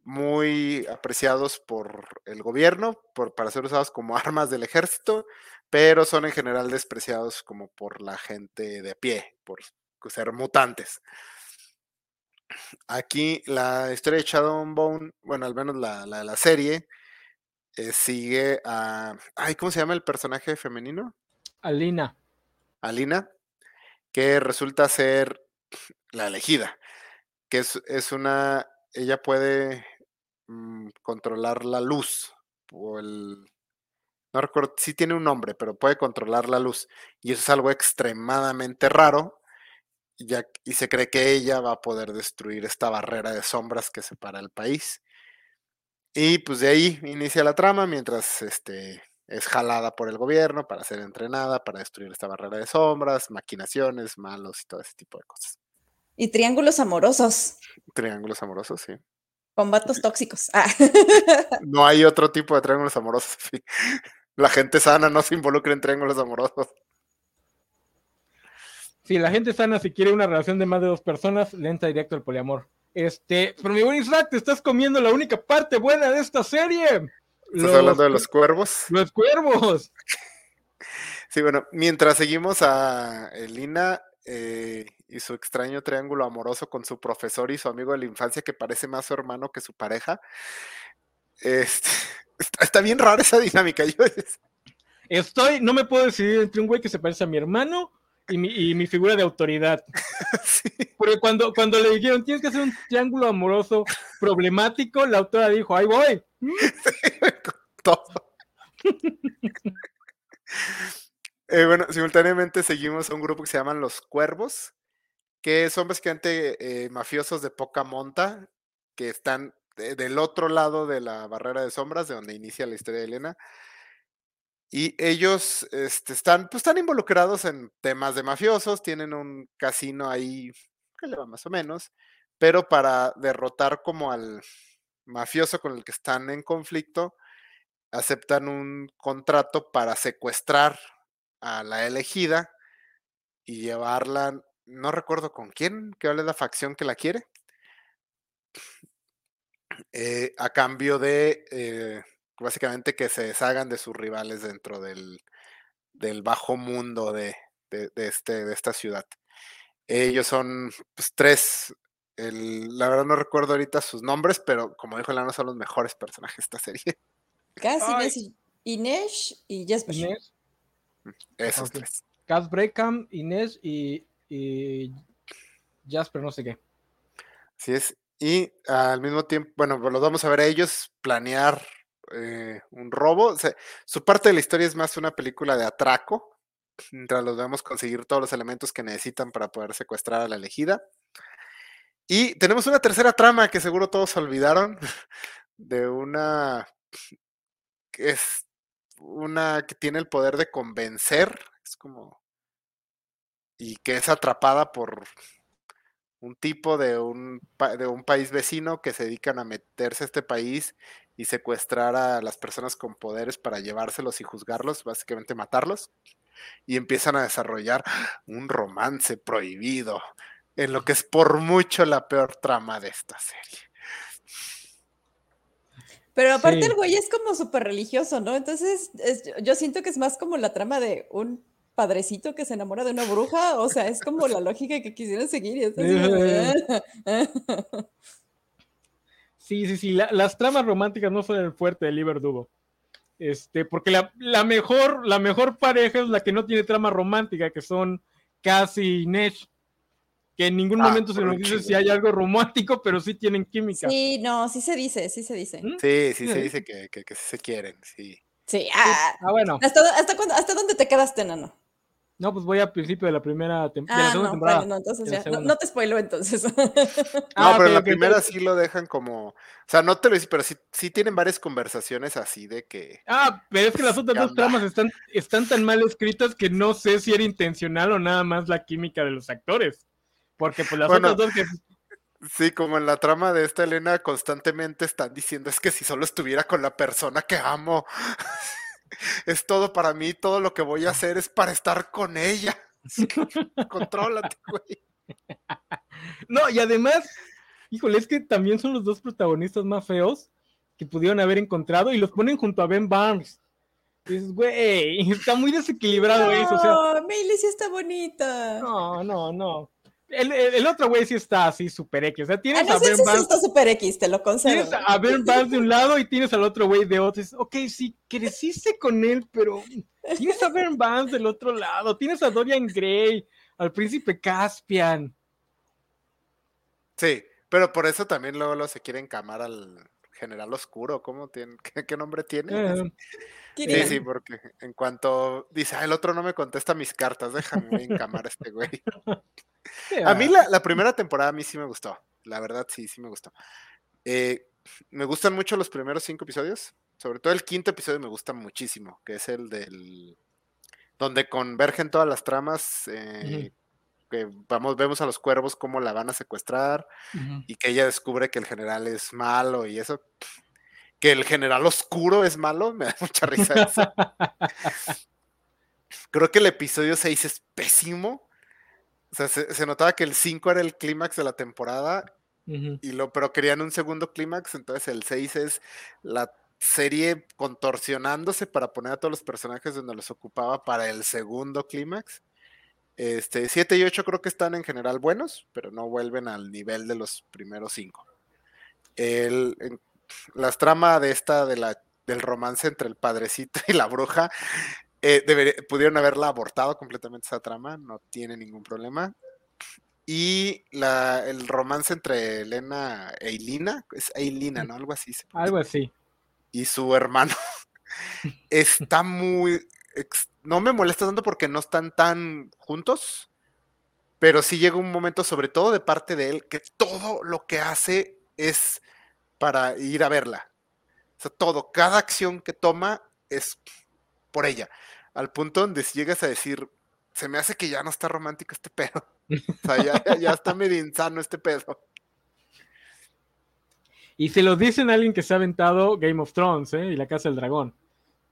muy apreciados por el gobierno, por, para ser usados como armas del ejército, pero son en general despreciados como por la gente de a pie, por ser mutantes. Aquí la historia de Shadowbone, bueno, al menos la, la, serie, eh, sigue a... Ay, ¿cómo se llama el personaje femenino? Alina. Alina, que resulta ser la elegida, que es, es una, ella puede mm, controlar la luz o el, no recuerdo, sí tiene un nombre, pero puede controlar la luz. Y eso es algo extremadamente raro. Ya, y se cree que ella va a poder destruir esta barrera de sombras que separa el país. Y pues de ahí inicia la trama mientras este, es jalada por el gobierno para ser entrenada, para destruir esta barrera de sombras, maquinaciones, malos y todo ese tipo de cosas. Y triángulos amorosos. Triángulos amorosos, sí. Combatos tóxicos. Ah. No hay otro tipo de triángulos amorosos. sí. La gente sana no se involucra en triángulos amorosos. Si la gente sana, si quiere una relación de más de dos personas, le entra directo al poliamor. Este, pero mi buen Isaac, te estás comiendo la única parte buena de esta serie. ¿Estás hablando de los cuervos? Los cuervos. Sí, bueno, mientras seguimos a Elina eh, y su extraño triángulo amoroso con su profesor y su amigo de la infancia que parece más su hermano que su pareja. Este, está, está bien rara esa dinámica. Yo, Estoy, no me puedo decidir entre un güey que se parece a mi hermano y mi, y mi figura de autoridad. sí. Porque cuando, cuando le dijeron, tienes que hacer un triángulo amoroso problemático, la autora dijo, ahí voy. todo. Eh, bueno, simultáneamente seguimos a un grupo que se llaman Los Cuervos, que son básicamente eh, mafiosos de poca monta, que están de- del otro lado de la barrera de sombras, de donde inicia la historia de Elena. Y ellos este, están, pues, están involucrados en temas de mafiosos, tienen un casino ahí que le va más o menos, pero para derrotar como al mafioso con el que están en conflicto, aceptan un contrato para secuestrar a la elegida y llevarla, no recuerdo con quién, que es la facción que la quiere, eh, a cambio de eh, básicamente que se deshagan de sus rivales dentro del, del bajo mundo de, de- de este, de esta ciudad. Ellos son pues, tres, el- la verdad no recuerdo ahorita sus nombres, pero como dijo Lana, son los mejores personajes de esta serie. Casi. Inés y. Inés, Esos tres. Cass Breakham, Inés y, y Jasper, no sé qué. Así es. Y al mismo tiempo, bueno, pues los vamos a ver a ellos planear eh, un robo. O sea, su parte de la historia es más una película de atraco, mientras los vemos conseguir todos los elementos que necesitan para poder secuestrar a la elegida. Y tenemos una tercera trama que seguro todos olvidaron, de una que es una que tiene el poder de convencer, es como y que es atrapada por un tipo de un, de un país vecino que se dedican a meterse a este país y secuestrar a las personas con poderes para llevárselos y juzgarlos, básicamente matarlos, y empiezan a desarrollar un romance prohibido, en lo que es por mucho la peor trama de esta serie. Pero aparte Sí. el güey es como súper religioso, ¿no? Entonces es- yo siento que es más como la trama de un padrecito que se enamora de una bruja, o sea, es como la lógica que quisieran seguir. Y como "Ah". Sí, sí, sí. la- las tramas románticas no son el fuerte de Liverdugo. Este, porque la, la mejor, la mejor pareja es la que no tiene trama romántica, que son Cass y Nesh. Que en ningún Ah, momento se nos dice si hay algo romántico, pero sí tienen química. Sí, no, sí se dice, sí se dice. ¿Mm? Sí, sí, se dice que, que, se quieren, sí. Sí, ah, Ah, bueno. ¿hasta, hasta, cuándo- ¿hasta dónde te quedaste, Nano? No, pues voy al principio de la primera tem- de la Ah, segunda no, temporada. no, entonces ya, no, no te spoilo entonces. No, Ah, pero ok, en la primera sí lo dejan como, o sea, no te lo dice, pero sí, sí tienen varias conversaciones así de que, Ah, pero es que las otras ¿Qué dos tramas están, están tan mal escritas que no sé si era intencional o nada más la química de los actores. Porque pues las Bueno. otras dos que sí, como en la trama de esta Elena constantemente están diciendo es que si solo estuviera con la persona que amo, es todo para mí, todo lo que voy a hacer es para estar con ella. Contrólate, güey. No, y además, híjole, es que también son los dos protagonistas más feos que pudieron haber encontrado y los ponen junto a Ben Barnes. Y dices, güey, está muy desequilibrado eso. O sea, No, Miley sí está bonita. no, no, no. El, el- el otro güey sí está así super X. O sea, Ah, tienes no, a sí, Ben sí Barnes, está super X, te lo concedo. tienes a Ben Barnes de un lado y tienes al otro güey de otro. Dices, ok, sí, creciste con él, pero tienes a Ben Barnes del otro lado. Tienes a Dorian Gray, al príncipe Caspian. Sí, pero por eso también luego, luego se quiere encamar al general oscuro. ¿Cómo tiene? ¿Qué, qué nombre tiene? Eh, Sí, Tyrion. sí, porque en cuanto dice, ah, el otro no me contesta mis cartas, déjame encamar a este güey. A mí ah, la, la primera temporada a mí sí me gustó, la verdad sí, sí me gustó. Eh, me gustan mucho los primeros cinco episodios, sobre todo el quinto episodio me gusta muchísimo, que es el del... donde convergen todas las tramas, eh, que vamos, vemos a los cuervos cómo la van a secuestrar y que ella descubre que el general es malo y eso. Que el general oscuro es malo, me da mucha risa eso. Creo que el episodio 6 es pésimo. O sea, se, se notaba que el 5 era el clímax de la temporada, y lo, pero querían un segundo clímax, entonces el 6 es la serie contorsionándose para poner a todos los personajes donde los ocupaba para el segundo clímax. Este, 7 y 8 creo que están en general buenos, pero no vuelven al nivel de los primeros 5. El, en- las tramas de esta de la, del romance entre el padrecito y la bruja eh, debería- pudieron haberla abortado completamente esa trama, no tiene ningún problema. Y la, el romance entre Elena e Eilina, es Eilina, ¿no? Algo así. se Algo así. y su hermano está muy no me molesta tanto porque no están tan juntos pero sí llega un momento sobre todo de parte de él que todo lo que hace es para ir a verla o sea todo cada acción que toma es por ella al punto donde llegas a decir se me hace que ya no está romántico este pedo o sea ya, ya- ya está medio insano este pedo Y se lo dicen a alguien que se ha aventado Game of Thrones ¿eh? y la Casa del Dragón.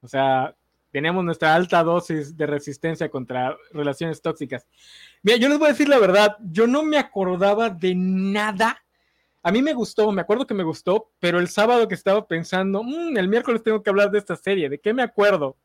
O sea, tenemos nuestra alta dosis de resistencia contra relaciones tóxicas. Mira, yo les voy a decir la verdad, yo no me acordaba de nada. A mí me gustó, me acuerdo que me gustó, pero el sábado que estaba pensando, "Mm, el miércoles tengo que hablar de esta serie, ¿de qué me acuerdo?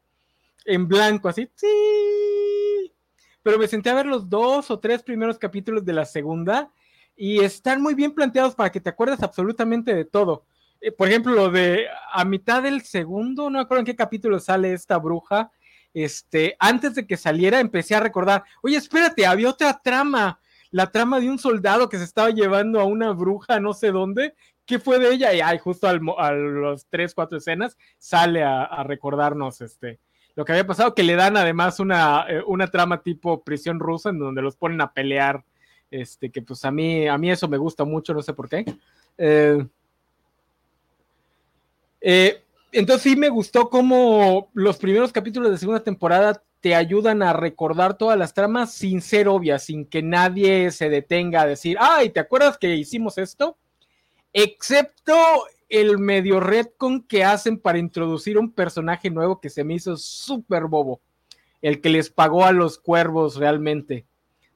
En blanco, así, sí. Pero me senté a ver los dos o tres primeros capítulos de la segunda y están muy bien planteados para que te acuerdes absolutamente de todo. Eh, por ejemplo, lo de a mitad del segundo, no me acuerdo en qué capítulo sale esta bruja. Este, antes de que saliera, empecé a recordar, oye, espérate, había otra trama, la trama de un soldado que se estaba llevando a una bruja, no sé dónde. ¿Qué fue de ella? Y ay, justo al, a los tres, cuatro escenas sale a recordarnos este, lo que había pasado, que le dan además una, eh, una trama tipo prisión rusa en donde los ponen a pelear este, que pues a mí, a mí eso me gusta mucho, no sé por qué. Eh, eh, entonces sí me gustó cómo los primeros capítulos de segunda temporada te ayudan a recordar todas las tramas sin ser obvias, sin que nadie se detenga a decir, ay, ¿te acuerdas que hicimos esto? Excepto el medio retcon que hacen para introducir un personaje nuevo que se me hizo súper bobo, el que les pagó a los cuervos realmente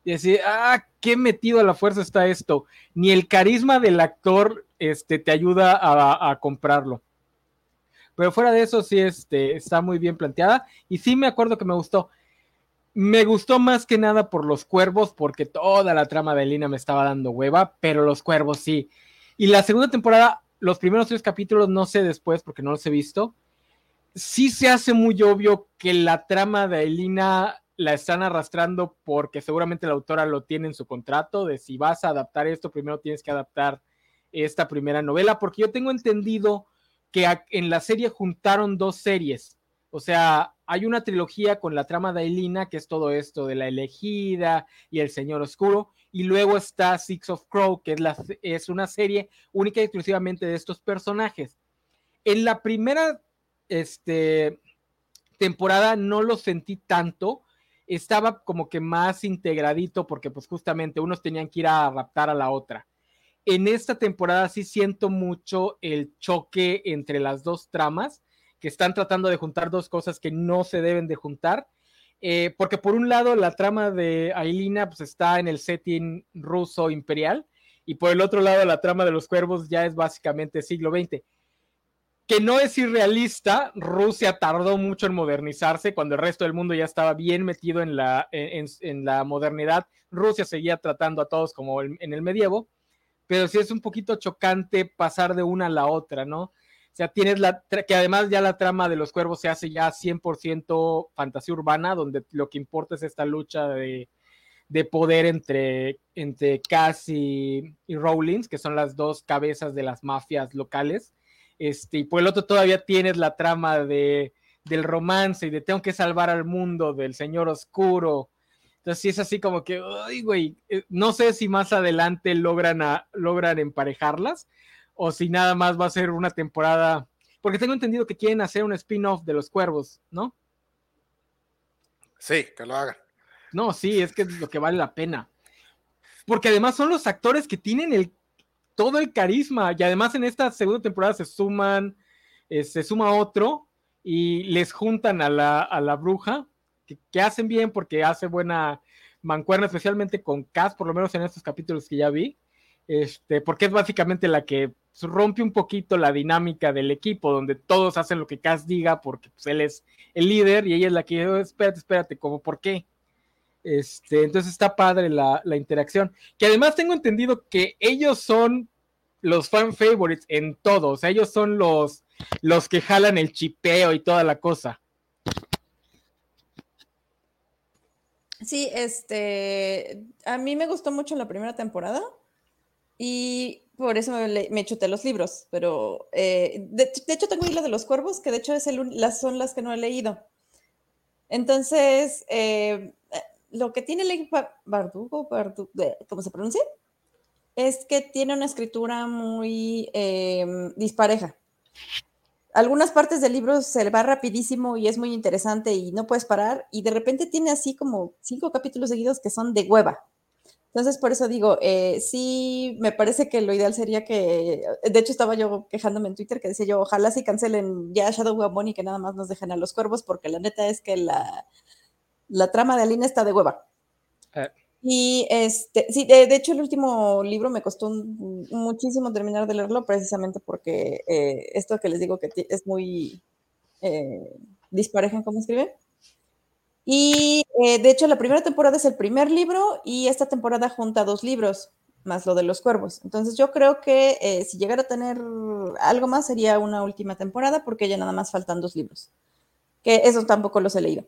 y decir, ah, qué metido a la fuerza está esto. Ni el carisma del actor este, te ayuda a, a comprarlo. Pero fuera de eso, sí, este, está muy bien planteada. Y sí me acuerdo que me gustó. Me gustó más que nada por los cuervos, porque toda la trama de Lina me estaba dando hueva, pero los cuervos sí. Y la segunda temporada, los primeros tres capítulos, no sé después, porque no los he visto. Sí se hace muy obvio que la trama de Elina la están arrastrando porque seguramente la autora lo tiene en su contrato de si vas a adaptar esto, primero tienes que adaptar esta primera novela, porque yo tengo entendido que en la serie juntaron dos series. O sea, hay una trilogía con la trama de Elina, que es todo esto de la elegida y el Señor Oscuro, y luego está Six of Crow, que es, una serie única y exclusivamente de estos personajes. En la primera este, temporada no lo sentí tanto, estaba como que más integradito porque pues justamente unos tenían que ir a adaptar a la otra. En esta temporada sí siento mucho el choque entre las dos tramas, que están tratando de juntar dos cosas que no se deben de juntar, eh, porque por un lado la trama de Ailina pues está en el setting ruso imperial y por el otro lado la trama de los cuervos ya es básicamente siglo XX que no es irrealista, Rusia tardó mucho en modernizarse cuando el resto del mundo ya estaba bien metido en la, en, la modernidad. Rusia seguía tratando a todos como en el medievo, pero sí es un poquito chocante pasar de una a la otra, ¿no? O sea, tienes la, que además ya la trama de los cuervos se hace ya 100% fantasía urbana, donde lo que importa es esta lucha de, de poder entre, entre Cass y, y que son las dos cabezas de las mafias locales este, y por el otro todavía tienes la trama de, del romance y de tengo que salvar al mundo del señor oscuro. Entonces sí es así como que, ay, güey, eh, no sé si más adelante logran, logran emparejarlas o si nada más va a ser una temporada, porque tengo entendido que quieren hacer un spin-off de los cuervos, ¿no? Sí, que lo hagan. No, sí, es que es lo que vale la pena. Porque además son los actores que tienen el todo el carisma. Y además en esta segunda temporada se suman, eh, se suma otro y les juntan a la, a la bruja, que, hacen bien porque hace buena mancuerna, especialmente con Cass, por lo menos en estos capítulos que ya vi. Este, porque es básicamente la que rompe un poquito la dinámica del equipo, donde todos hacen lo que Cass diga, porque pues, él es el líder y ella es la que, oh, espérate, espérate, ¿cómo por qué? Este, entonces está padre la, interacción. Que además tengo entendido que ellos son los fan favorites en todo. O sea, ellos son los, los que jalan el chipeo y toda la cosa. Sí, este, a mí me gustó mucho la primera temporada y por eso me, me chuté los libros, pero eh, de, hecho tengo hilo de los cuervos, que de hecho es el, las, son las que no he leído. Entonces, eh, lo que tiene el Bardugo, ¿cómo se pronuncia? Es que tiene una escritura muy dispareja. Algunas partes del libro se va rapidísimo y es muy interesante y no puedes parar, y de repente tiene así como cinco capítulos seguidos que son de hueva. Entonces, por eso digo, eh, sí, me parece que lo ideal sería que, de hecho estaba yo quejándome en Twitter que decía yo, ojalá si cancelen ya Shadow Weapon y que nada más nos dejen a los cuervos, porque la neta es que la, la trama de Aline está de hueva. Eh. Y este, sí, de, hecho el último libro me costó muchísimo terminar de leerlo precisamente porque eh, esto que les digo que es muy eh, dispareja en cómo escribe. Y eh, de hecho la primera temporada es el primer libro y esta temporada junta dos libros más lo de los cuervos. Entonces yo creo que si llegara a tener algo más sería una última temporada porque ya nada más faltan dos libros. Que esos tampoco los he leído.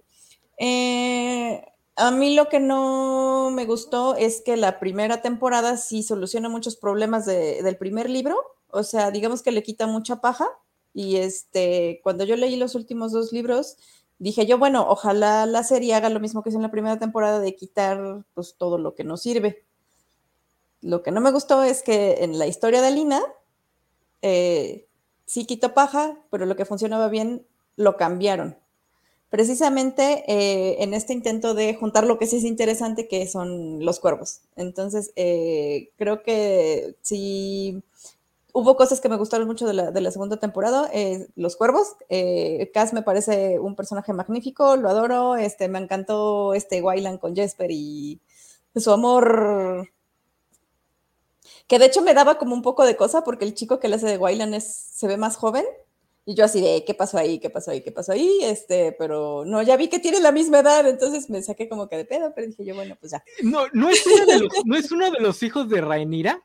Eh, a mí lo que no me gustó es que la primera temporada sí soluciona muchos problemas del primer libro, o sea, digamos que le quita mucha paja y este, cuando yo leí los últimos dos libros, dije yo, bueno, ojalá la serie haga lo mismo que hizo en la primera temporada de quitar pues todo lo que nos sirve. Lo que no me gustó es que en la historia de Lina eh, sí quitó paja, pero lo que funcionaba bien lo cambiaron precisamente eh, en este intento de juntar lo que sí es interesante, que son los cuervos. Entonces, eh, creo que sí hubo cosas que me gustaron mucho de la, segunda temporada. Eh, los cuervos, Cass me parece un personaje magnífico, lo adoro. Este, me encantó este Wayland con Jesper y su amor que de hecho me daba como un poco de cosa porque el chico que le hace de Wayland es, se ve más joven y yo así de, ¿qué pasó ahí? ¿Qué pasó ahí? ¿Qué pasó ahí? Este, pero no, ya vi que tiene la misma edad, entonces me saqué como que de pedo, pero dije yo, bueno, pues ya. No, no es uno de los, ¿no es uno de los hijos de Rainira.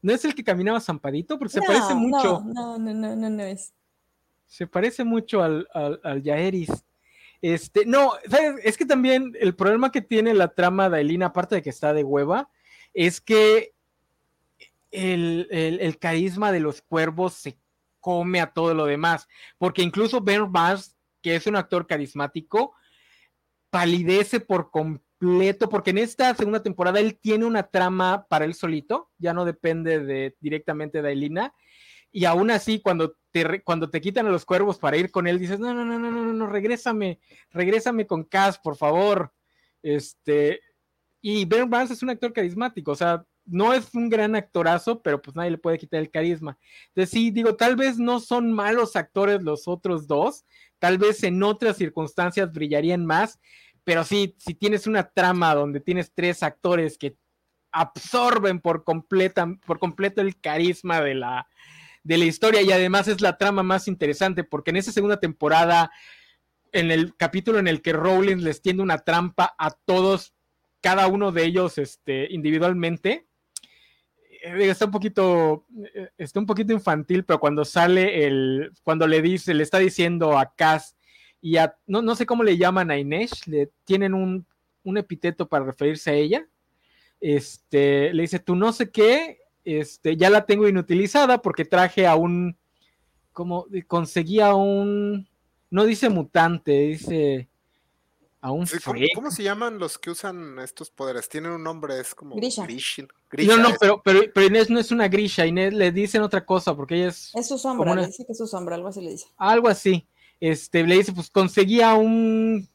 ¿No es el que caminaba zampadito? Porque se parece mucho. No, no, no, no, no es. Se parece mucho al, al, al Yaeris. Este, no, ¿sabes? es que también el problema que tiene la trama de Elina, aparte de que está de hueva, es que el, el, el carisma de los cuervos se come a todo lo demás, porque incluso Ben Mars, que es un actor carismático, palidece por completo, porque en esta segunda temporada él tiene una trama para él solito, ya no depende de, directamente de Elina, y aún así cuando te, cuando te quitan a los cuervos para ir con él, dices, no, no, no, no, no, no, regrésame, regrésame con Cass, por favor, este, y Ben Barnes es un actor carismático, o sea, no es un gran actorazo, pero pues nadie le puede quitar el carisma. Entonces sí, digo, tal vez no son malos actores los otros dos, tal vez en otras circunstancias brillarían más, pero sí, si tienes una trama donde tienes tres actores que absorben por, completa, por completo el carisma de la, de la historia y además es la trama más interesante porque en esa segunda temporada, en el capítulo en el que Rowling les tiende una trampa a todos, cada uno de ellos este, individualmente, eh, está un poquito eh, está un poquito infantil, pero cuando sale el cuando le dice, le está diciendo a Cass y a no, no sé cómo le llaman a Inés, le tienen un, un epíteto para referirse a ella. Este, le dice, "Tú no sé qué, este, ya la tengo inutilizada porque traje a un como conseguía un no dice mutante, dice a un Sí, ¿Cómo, cómo se llaman los que usan estos poderes? Tienen un nombre, es como Grisha. No, Grisha, no, pero, pero, pero Inés no es una Grisha, Inés le dicen otra cosa porque ella es Es su sombra, Como una- le dice que es su sombra, algo así le dice. algo así. Este, le dice, pues conseguía un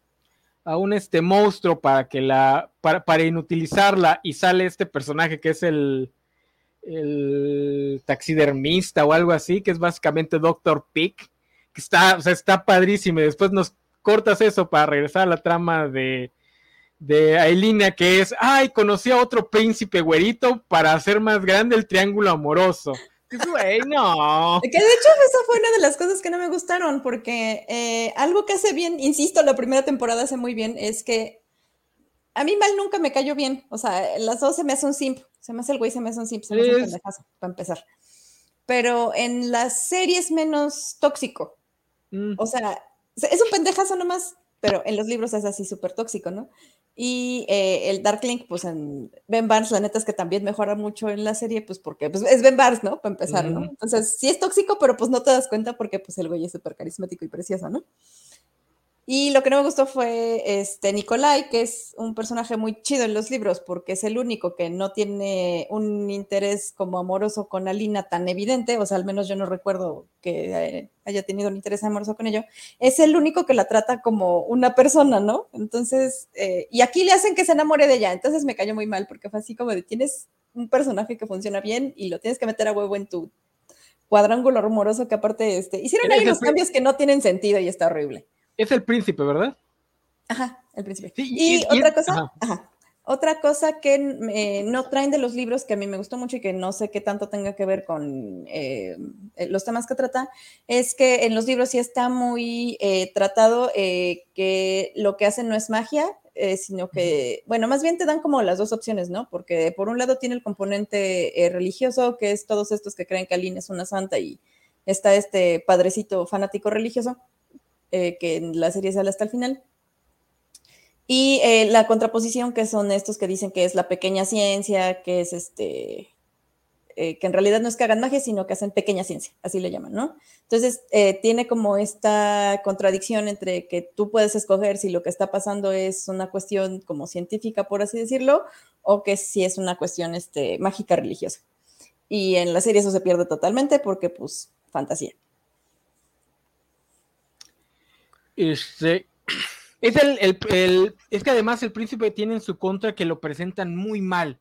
a un este monstruo para que la para, para inutilizarla y sale este personaje que es el el taxidermista o algo así, que es básicamente Doctor Pick, que está, o sea, está padrísimo y después nos cortas eso para regresar a la trama de de Ailina que es, ay, conocí a otro príncipe güerito para hacer más grande el triángulo amoroso. Güey, no. Que de hecho esa fue una de las cosas que no me gustaron, porque eh, algo que hace bien, insisto, la primera temporada hace muy bien, es que a mí mal nunca me cayó bien. O sea, las dos se me hace un simp. Se me hace el güey, se me hace un simp, se me hace un Es- pendejazo, para empezar. Pero en las series menos tóxico. Mm. O sea, es un pendejazo nomás, pero en los libros es así súper tóxico, ¿no? Y eh, el Darkling, pues en Ben Barnes, la neta es que también mejora mucho en la serie, pues porque pues, es Ben Barnes, ¿no? Para empezar, ¿no? Entonces, sí es tóxico, pero pues no te das cuenta porque pues el güey es súper carismático y precioso, ¿no? Y lo que no me gustó fue este Nikolai, que es un personaje muy chido en los libros, porque es el único que no tiene un interés como amoroso con Alina tan evidente, o sea, al menos yo no recuerdo que haya tenido un interés amoroso con ello. Es el único que la trata como una persona, ¿no? Entonces, eh, y aquí le hacen que se enamore de ella, entonces me cayó muy mal, porque fue así como de tienes un personaje que funciona bien y lo tienes que meter a huevo en tu cuadrángulo amoroso que aparte este, hicieron ahí unos cambios que no tienen sentido y está horrible. Es el príncipe, ¿verdad? Ajá, el príncipe. Sí, y, y- y- otra cosa, ajá. ajá, otra cosa que eh, no traen de los libros que a mí me gustó mucho y que no sé qué tanto tenga que ver con eh, eh, los temas que trata, es que en los libros sí está muy eh, tratado eh, que lo que hacen no es magia, eh, sino que, bueno, más bien te dan como las dos opciones, ¿no? Porque por un lado tiene el componente eh, religioso, que es todos estos que creen que Aline es una santa y está este padrecito fanático religioso, eh, que la serie sale hasta el final. Y eh, la contraposición, que son estos que dicen que es la pequeña ciencia, que es este, eh, que en realidad no es que hagan magia, sino que hacen pequeña ciencia, así le llaman, ¿no? Entonces, eh, tiene como esta contradicción entre que tú puedes escoger si lo que está pasando es una cuestión como científica, por así decirlo, o que si es una cuestión este, mágica religiosa. Y en la serie eso se pierde totalmente porque, pues, fantasía. Este, es, el, el- el- es que además el príncipe tiene en su contra que lo presentan muy mal.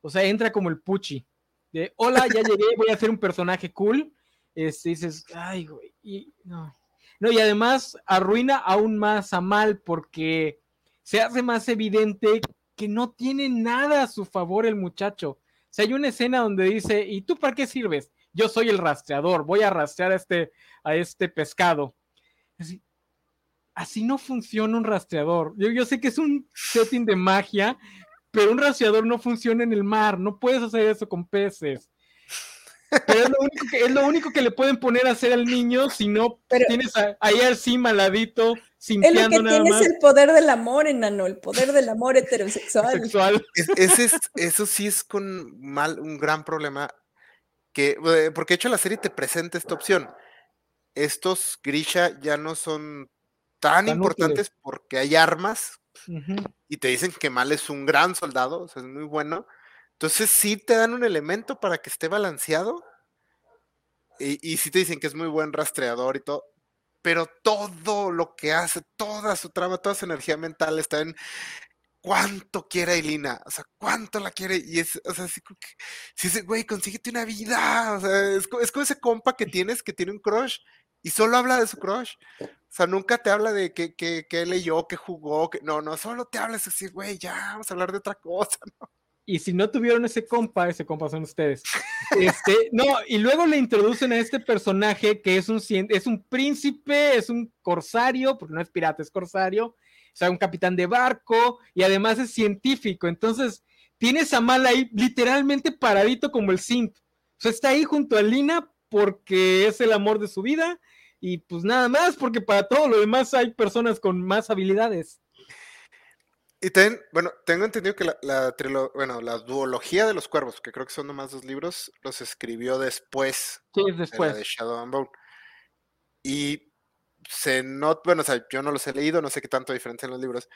O sea, entra como el puchi. De, hola, ya llegué, voy a hacer un personaje cool. Este, dices, ay, güey. Y, no. no, y además arruina aún más a Mal porque se hace más evidente que no tiene nada a su favor el muchacho. O sea, hay una escena donde dice, ¿y tú para qué sirves? Yo soy el rastreador, voy a rastrear a este, a este pescado. Así, así no funciona un rastreador. Yo, yo sé que es un setting de magia, pero un rastreador no funciona en el mar. No puedes hacer eso con peces. Pero es lo único que, es lo único que le pueden poner a hacer al niño si no Pero- tienes a- ahí encima al ladito, Es lo simpiando que nada tiene más es el poder del amor, enano, el poder del amor heterosexual. sexual. Es- ese es- eso sí es con mal, un gran problema. Que, eh, porque de hecho la serie te presenta esta opción. Estos Grisha ya no son tan Tan importantes porque hay armas Ujú. y te dicen que Mal es un gran soldado, o sea, es muy bueno. Entonces sí te dan un elemento para que esté balanceado. Y, y sí te dicen que es muy buen rastreador y todo. Pero todo lo que hace, toda su trama, toda su energía mental está en cuánto quiere a Elina, o sea, cuánto la quiere. Y es, o sea, que, si ese güey, consíguete una vida. O sea, es, es como ese compa que tienes que tiene un crush y solo habla de su crush. O sea, nunca te habla de que, que, que leyó, que jugó, que no, no, solo te hablas así, güey, ya, vamos a hablar de otra cosa. ¿no? Y si no tuvieron ese compa, ese compa son ustedes. Este, no, y luego le introducen a este personaje que es un, es un príncipe, es un corsario, porque no es pirata, es corsario, o sea, un capitán de barco, y además es científico. Entonces, tienes a Mal ahí literalmente paradito como el simp. O sea, está ahí junto a Lina porque es el amor de su vida, y pues nada más, porque para todo lo demás hay personas con más habilidades. Y también, bueno, tengo entendido que la, la bueno, la duología de los cuervos, que creo que son nomás dos libros, los escribió después. Sí, después. De, Shadow and Bone. Y se nota, bueno, o sea, yo no los he leído, no sé qué tanto diferencia en los libros,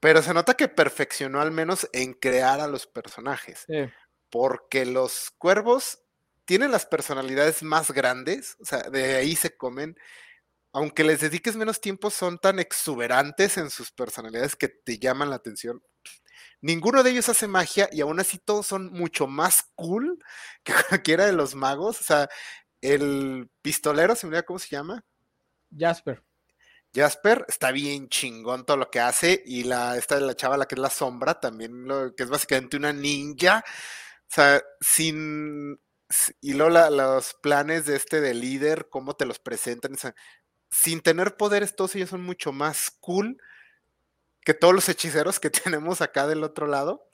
pero se nota que perfeccionó al menos en crear a los personajes. Porque los cuervos tienen las personalidades más grandes, o sea, de ahí se comen aunque les dediques menos tiempo, son tan exuberantes en sus personalidades que te llaman la atención. Ninguno de ellos hace magia y aún así todos son mucho más cool que cualquiera de los magos. O sea, el pistolero, ¿se me olvida cómo se llama? Jasper. Jasper está bien chingón todo lo que hace y la esta de la chava la que es la sombra también lo, que es básicamente una ninja o sea sin y luego los planes de este de líder cómo te los presentan sin tener poderes, todos ellos son mucho más cool que todos los hechiceros que tenemos acá del otro lado.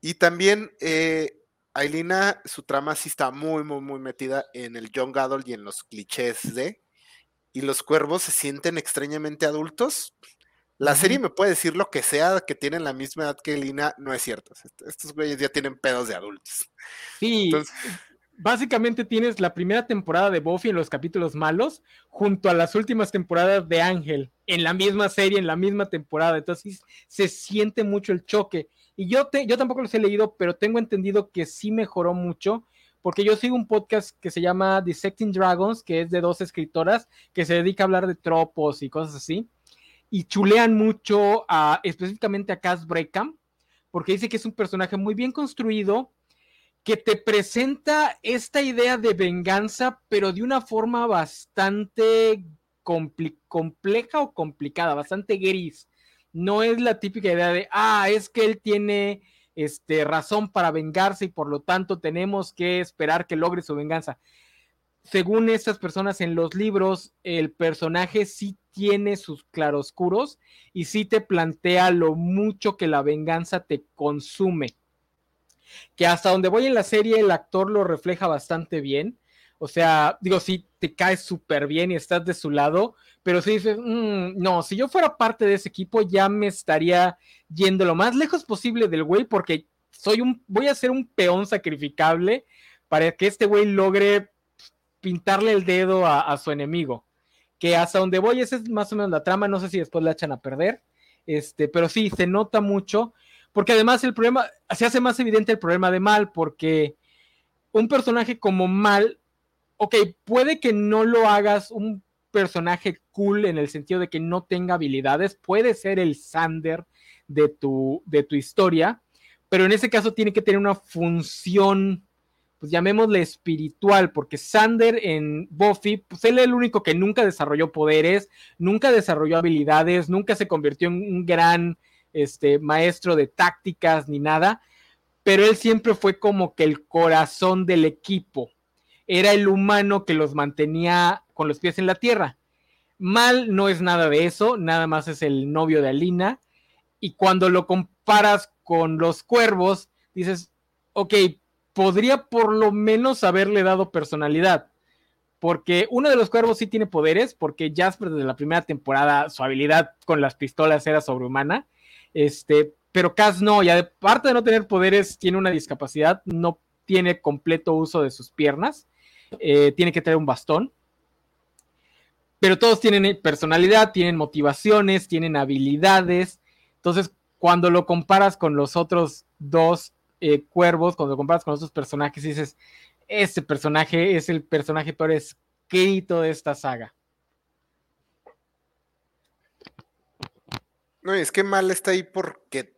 Y también eh, Ailina, su trama sí está muy, muy, muy metida en el young adult y en los clichés de. Y los cuervos se sienten extrañamente adultos. La serie me puede decir lo que sea, que tienen la misma edad que Ailina, no es cierto. Estos güeyes ya tienen pedos de adultos. Sí, básicamente tienes la primera temporada de Buffy en los capítulos malos, junto a las últimas temporadas de Ángel, en la misma serie, en la misma temporada. Entonces se siente mucho el choque. Y yo, te, yo tampoco los he leído, pero tengo entendido que sí mejoró mucho, porque yo sigo un podcast que se llama Dissecting Dragons, que es de dos escritoras que se dedica a hablar de tropos y cosas así. Y chulean mucho a, específicamente a Cass Breakham, porque dice que es un personaje muy bien construido, que te presenta esta idea de venganza, pero de una forma bastante compleja o complicada, bastante gris. No es la típica idea de, ah, es que él tiene este, razón para vengarse y por lo tanto tenemos que esperar que logre su venganza. Según estas personas en los libros, el personaje sí tiene sus claroscuros y sí te plantea lo mucho que la venganza te consume que hasta donde voy en la serie el actor lo refleja bastante bien. O sea, digo, sí, te caes súper bien y estás de su lado, pero si dices, mm, no, si yo fuera parte de ese equipo ya me estaría yendo lo más lejos posible del güey porque soy un, voy a ser un peón sacrificable para que este güey logre pintarle el dedo a, su enemigo. Que hasta donde voy, esa es más o menos la trama, no sé si después la echan a perder, este, pero sí, se nota mucho porque además el problema, se hace más evidente el problema de Mal, porque un personaje como Mal, ok, puede que no lo hagas un personaje cool en el sentido de que no tenga habilidades, puede ser el Sander de tu, de tu historia, pero en ese caso tiene que tener una función, pues llamémosle espiritual, porque Sander en Buffy, pues él es el único que nunca desarrolló poderes, nunca desarrolló habilidades, nunca se convirtió en un gran este, maestro de tácticas ni nada, pero él siempre fue como que el corazón del equipo. Era el humano que los mantenía con los pies en la tierra. Mal no es nada de eso, nada más es el novio de Alina. Y cuando lo comparas con los cuervos, dices, ok, podría por lo menos haberle dado personalidad. Porque uno de los cuervos sí tiene poderes, porque Jasper desde la primera temporada su habilidad con las pistolas era sobrehumana. Este, pero Cass no, y aparte de no tener poderes, tiene una discapacidad, no tiene completo uso de sus piernas, eh, tiene que tener un bastón. Pero todos tienen personalidad, tienen motivaciones, tienen habilidades. Entonces, cuando lo comparas con los otros dos eh, cuervos, cuando lo comparas con otros personajes, dices, este personaje es el personaje peor escrito de esta saga. No, es que mal está ahí porque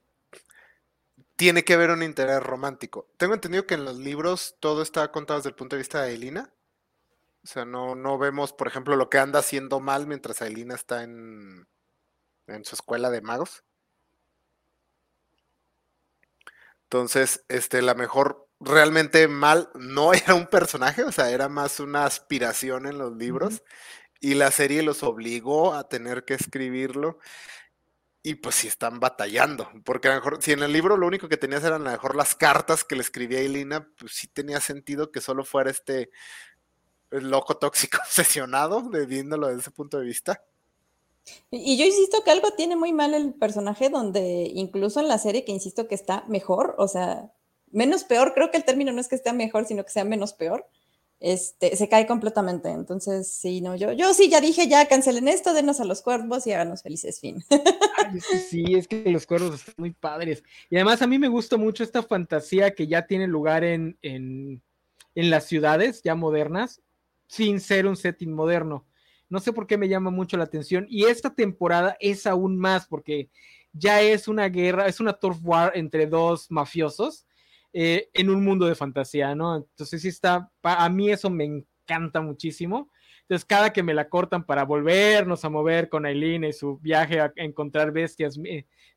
tiene que haber un interés romántico. Tengo entendido que en los libros todo está contado desde el punto de vista de Elina. O sea, no, no vemos, por ejemplo, lo que anda haciendo mal mientras Elina está en, en su escuela de magos. Entonces, este, la mejor, realmente mal, no era un personaje, o sea, era más una aspiración en los libros. Y la serie los obligó a tener que escribirlo. Y pues sí están batallando, porque a lo mejor, si en el libro lo único que tenías eran a lo mejor las cartas que le escribía Elina, pues sí tenía sentido que solo fuera este loco tóxico obsesionado, de viéndolo desde ese punto de vista. Y yo insisto que algo tiene muy mal el personaje, donde incluso en la serie, que insisto que está mejor, o sea, menos peor, creo que el término no es que esté mejor, sino que sea menos peor, este, se cae completamente. Entonces, sí, no, yo, yo sí ya dije, ya cancelen esto, denos a los cuervos y háganos felices, fin. sí, es que los cuervos están muy padres. Y además a mí me gusta mucho esta fantasía que ya tiene lugar en, en, en las ciudades ya modernas, sin ser un setting moderno. No sé por qué me llama mucho la atención. Y esta temporada es aún más porque ya es una guerra, es una turf war entre dos mafiosos eh, en un mundo de fantasía, ¿no? Entonces sí está, a mí eso me encanta muchísimo. Entonces cada que me la cortan para volvernos a mover con Aileen y su viaje a encontrar bestias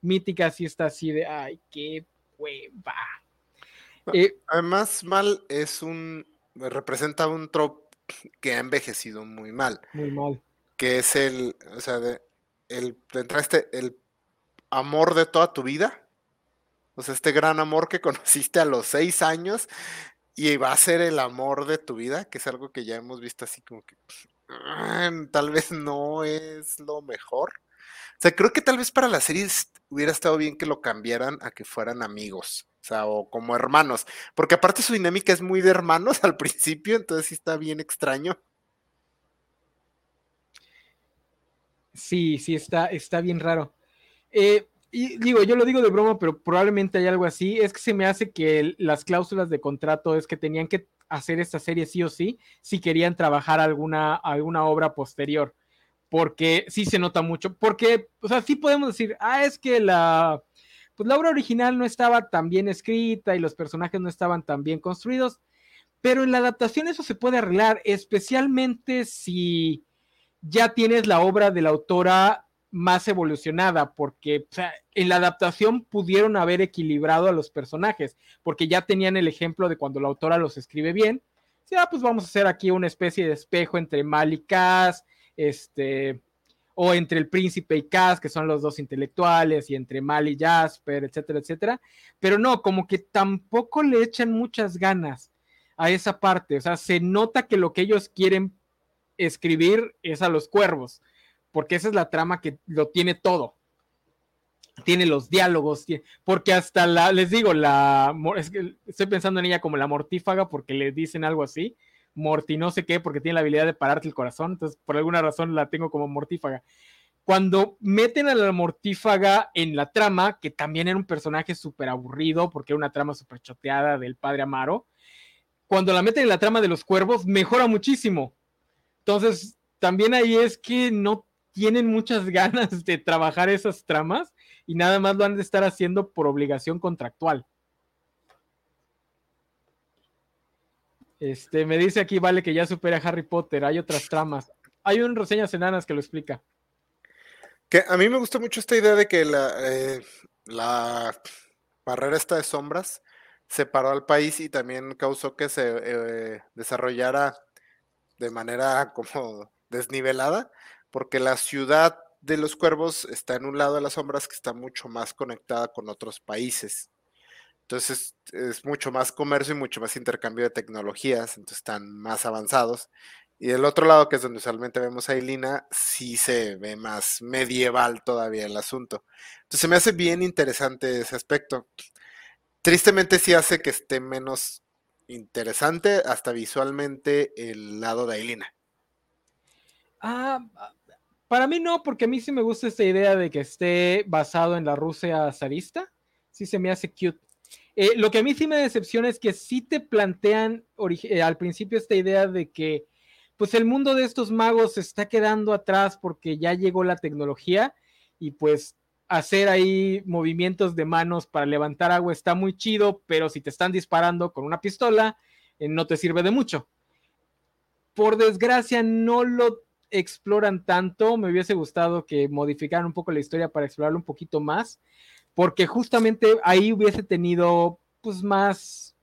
míticas, sí está así de, ay, qué hueva. Eh, Además, Mal es un, representa un trope que ha envejecido muy mal. Muy mal. Que es el, o sea, de, el, este, el amor de toda tu vida. O sea, este gran amor que conociste a los seis años y va a ser el amor de tu vida, que es algo que ya hemos visto así como que tal vez no es lo mejor. O sea, creo que tal vez para la serie hubiera estado bien que lo cambiaran a que fueran amigos. O sea, o como hermanos. Porque aparte su dinámica es muy de hermanos al principio, entonces sí está bien extraño. Sí, sí, está, está bien raro. Eh, y digo, yo lo digo de broma, pero probablemente hay algo así. Es que se me hace que las cláusulas de contrato es que tenían que hacer esta serie sí o sí si querían trabajar alguna, alguna obra posterior. Porque sí se nota mucho. Porque, o sea, sí podemos decir, ah, es que la, pues la obra original no estaba tan bien escrita y los personajes no estaban tan bien construidos, pero en la adaptación eso se puede arreglar, especialmente si ya tienes la obra de la autora más evolucionada, porque en la adaptación pudieron haber equilibrado a los personajes, porque ya tenían el ejemplo de cuando la autora los escribe bien. Ya, pues vamos a hacer aquí una especie de espejo entre Mal este, o entre el príncipe y Cass, que son los dos intelectuales, y entre Mal y Jasper, etcétera, etcétera. Pero no, como que tampoco le echan muchas ganas a esa parte. O sea, se nota que lo que ellos quieren escribir es a los cuervos, porque esa es la trama que lo tiene todo. Tiene los diálogos, porque hasta la, les digo, la, es que estoy pensando en ella como la mortífaga, porque le dicen algo así Morty no sé qué, porque tiene la habilidad de pararte el corazón, entonces por alguna razón la tengo como mortífaga. Cuando meten a la mortífaga en la trama, que también era un personaje súper aburrido, porque era una trama súper choteada del padre Amaro, cuando la meten en la trama de los cuervos, mejora muchísimo. Entonces, también ahí es que no tienen muchas ganas de trabajar esas tramas y nada más lo han de estar haciendo por obligación contractual. Este, me dice aquí, vale, que ya supera a Harry Potter, hay otras tramas. Hay un reseñas enanas que lo explica. Que a mí me gustó mucho esta idea de que la, eh, la barrera esta de sombras separó al país y también causó que se eh, desarrollara de manera como desnivelada, porque la ciudad de los cuervos está en un lado de las sombras que está mucho más conectada con otros países. Entonces es mucho más comercio y mucho más intercambio de tecnologías, entonces están más avanzados. Y del otro lado, que es donde usualmente vemos a Ilina, sí se ve más medieval todavía el asunto. Entonces me hace bien interesante ese aspecto. Tristemente sí hace que esté menos interesante hasta visualmente el lado de Ailina. Ah, para mí no, porque a mí sí me gusta esta idea de que esté basado en la Rusia zarista. Sí se me hace cute. Eh, lo que a mí sí me decepciona es que sí te plantean eh, al principio esta idea de que pues el mundo de estos magos se está quedando atrás porque ya llegó la tecnología y pues hacer ahí movimientos de manos para levantar agua está muy chido, pero si te están disparando con una pistola, eh, no te sirve de mucho. Por desgracia, no lo exploran tanto. Me hubiese gustado que modificaran un poco la historia para explorarlo un poquito más porque justamente ahí hubiese tenido pues más,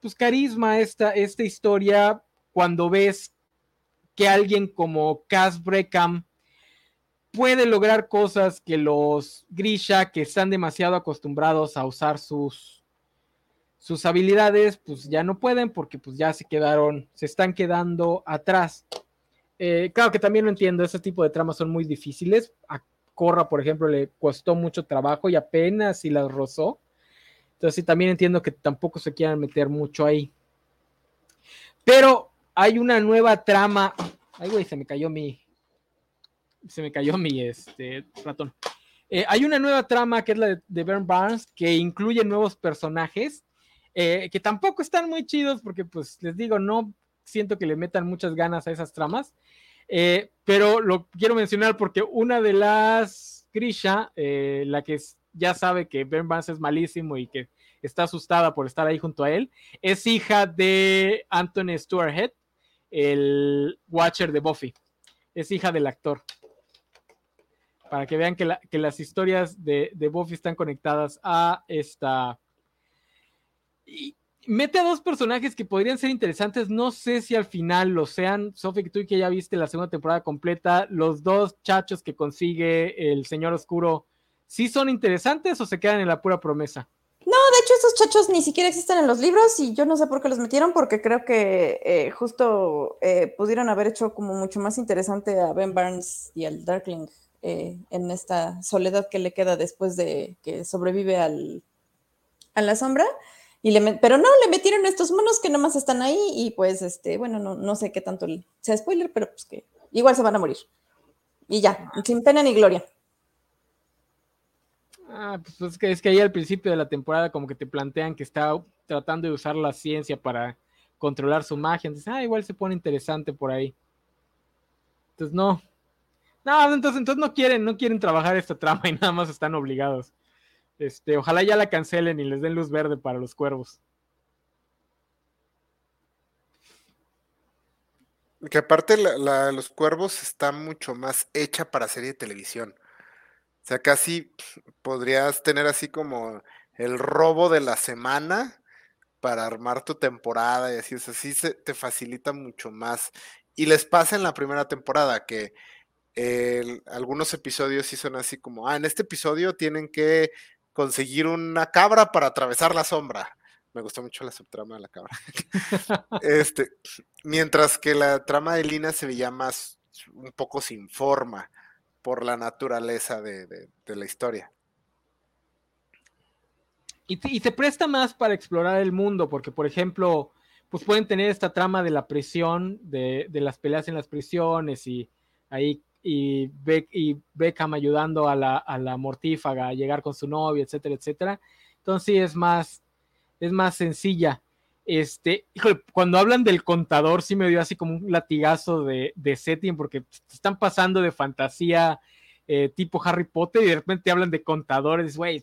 pues carisma esta, esta historia cuando ves que alguien como Cass Breckham puede lograr cosas que los Grisha, que están demasiado acostumbrados a usar sus, sus habilidades, pues ya no pueden porque pues ya se quedaron, se están quedando atrás. Eh, claro que también lo entiendo, ese tipo de tramas son muy difíciles. Corra, por ejemplo, le costó mucho trabajo y apenas si las rozó. Entonces sí, también entiendo que tampoco se quieran meter mucho ahí. Pero hay una nueva trama. Ay, güey, se me cayó mi, se me cayó mi este, ratón. Eh, hay una nueva trama que es la de, de Bern Barnes que incluye nuevos personajes eh, que tampoco están muy chidos porque pues les digo, no siento que le metan muchas ganas a esas tramas, eh, pero lo quiero mencionar porque una de las Grisha, la que ya sabe que Bern Barnes es malísimo y que está asustada por estar ahí junto a él, es hija de Anthony Stewart Head, el Watcher de Buffy. Es hija del actor para que vean que, las historias de, Buffy están conectadas a esta. Mete a dos personajes que podrían ser interesantes. No sé si al final lo sean. Sophie, tú que ya viste la segunda temporada completa, los dos chachos que consigue el Señor Oscuro, ¿sí son interesantes o se quedan en la pura promesa? No, de hecho esos chachos ni siquiera existen en los libros y yo no sé por qué los metieron porque creo que eh, justo eh, pudieron haber hecho como mucho más interesante a Ben Barnes y al Darkling eh, en esta soledad que le queda después de que sobrevive al, a la sombra. Y le pero no, le metieron estos monos que nomás están ahí y pues, este, bueno, no, no sé qué tanto sea spoiler, pero pues que igual se van a morir. Y ya, sin pena ni gloria. Ah, pues es que, es que ahí al principio de la temporada como que te plantean que está tratando de usar la ciencia para controlar su magia. Entonces, ah, igual se pone interesante por ahí. Entonces, no, no, entonces, entonces no quieren, no quieren trabajar esta trama y nada más están obligados. Este, ojalá ya la cancelen y les den luz verde para los cuervos. Que aparte la, los cuervos está mucho más hecha para serie de televisión. O sea, casi podrías tener así como el robo de la semana para armar tu temporada y así, así se te facilita mucho más. Y les pasa en la primera temporada que algunos episodios sí son así como, ah, en este episodio tienen que conseguir una cabra para atravesar la sombra. Me gustó mucho la subtrama de la cabra. este, mientras que la trama de Lina se veía más un poco sin forma por la naturaleza de, la historia. Y te, y te, presta más para explorar el mundo, porque por ejemplo, pues pueden tener esta trama de la prisión, de, de las peleas en las prisiones y ahí y, Beckham ayudando a la, a la mortífaga a llegar con su novio, etcétera, etcétera. Entonces sí es más, es más sencilla. Este, cuando hablan del contador, sí me dio así como un latigazo de, setting, porque están pasando de fantasía eh, tipo Harry Potter y de repente hablan de contadores, güey,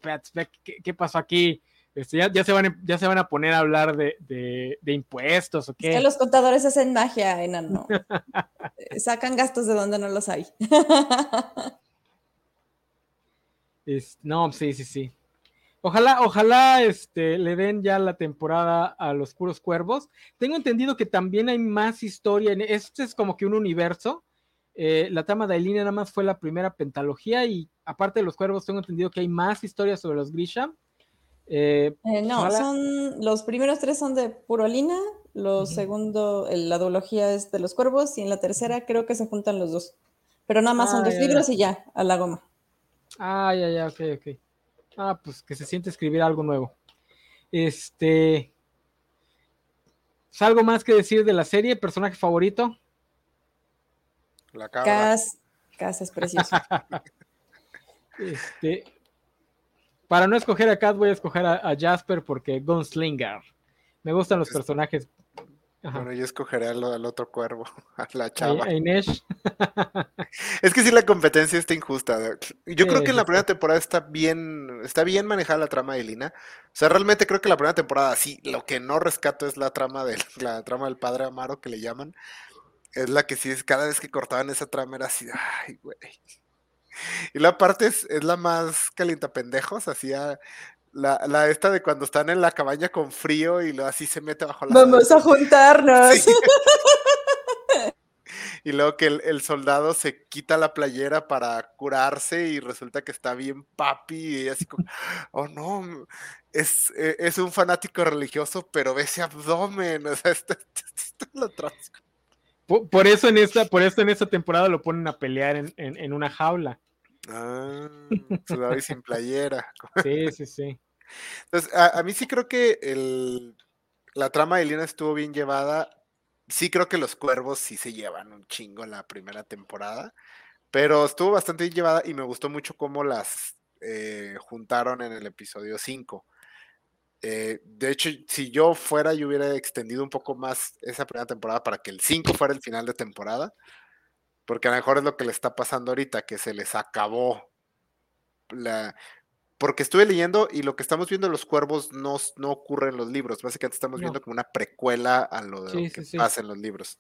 ¿qué, ¿qué, pasó aquí? Este, ya, se van, ya se van a poner a hablar de, impuestos o qué. Es que los contadores hacen magia, enano. Sacan gastos de donde no los hay. no, sí, sí, sí. Ojalá, ojalá este, le den ya la temporada a los puros cuervos. Tengo entendido que también hay más historia. En, este es como que un universo. Eh, la trama de Aileen nada más fue la primera pentalogía y aparte de los cuervos tengo entendido que hay más historias sobre los Grisha. Eh, eh, no, son los primeros tres son de Purolina, los segundo, la duología es de los cuervos y en la tercera creo que se juntan los dos. Pero nada más son ah, dos libros y ya, a la goma. Ah, ya, ya, ok, ok. Ah, pues que se siente escribir algo nuevo. Este. ¿Es algo más que decir de la serie? ¿Personaje favorito? La cabra. Cas, es precioso. este, para no escoger a Kat, voy a escoger a, Jasper porque Gunslinger. Me gustan los personajes. Bueno, yo escogeré al, otro cuervo, a la chava. A Inés. es que sí, la competencia está injusta. Yo creo que en la primera temporada está bien, está bien manejada la trama de Lina. O sea, realmente creo que la primera temporada sí, lo que no rescato es la trama del, la trama del padre Amaro que le llaman. Es la que sí es cada vez que cortaban esa trama era así, ay, güey. Y la parte es, la más calienta pendejos, hacía La, la, esta de cuando están en la cabaña con frío y lo así se mete bajo la. Vamos a juntarnos. Sí. y luego que el, el, soldado se quita la playera para curarse y resulta que está bien papi y así como, oh no, es, e, es un fanático religioso, pero ve ese abdomen, o sea, esto, esto, esto lo. Por, por, eso en esta, por eso en esta temporada lo ponen a pelear en, en, en una jaula. Ah, sudado y sin playera. Sí, sí, sí. Entonces, a, a mí sí creo que el, la trama de Lina estuvo bien llevada. Sí creo que los cuervos sí se llevan un chingo en la primera temporada, pero estuvo bastante bien llevada y me gustó mucho cómo las eh, juntaron en el episodio 5. Eh, de hecho, si yo fuera, yo hubiera extendido un poco más esa primera temporada para que el 5 fuera el final de temporada, porque a lo mejor es lo que le está pasando ahorita, que se les acabó la... Porque estuve leyendo y lo que estamos viendo en los cuervos no, no ocurre en los libros, básicamente estamos viendo como una precuela a lo, de sí, lo que sí, pasa sí. en los libros.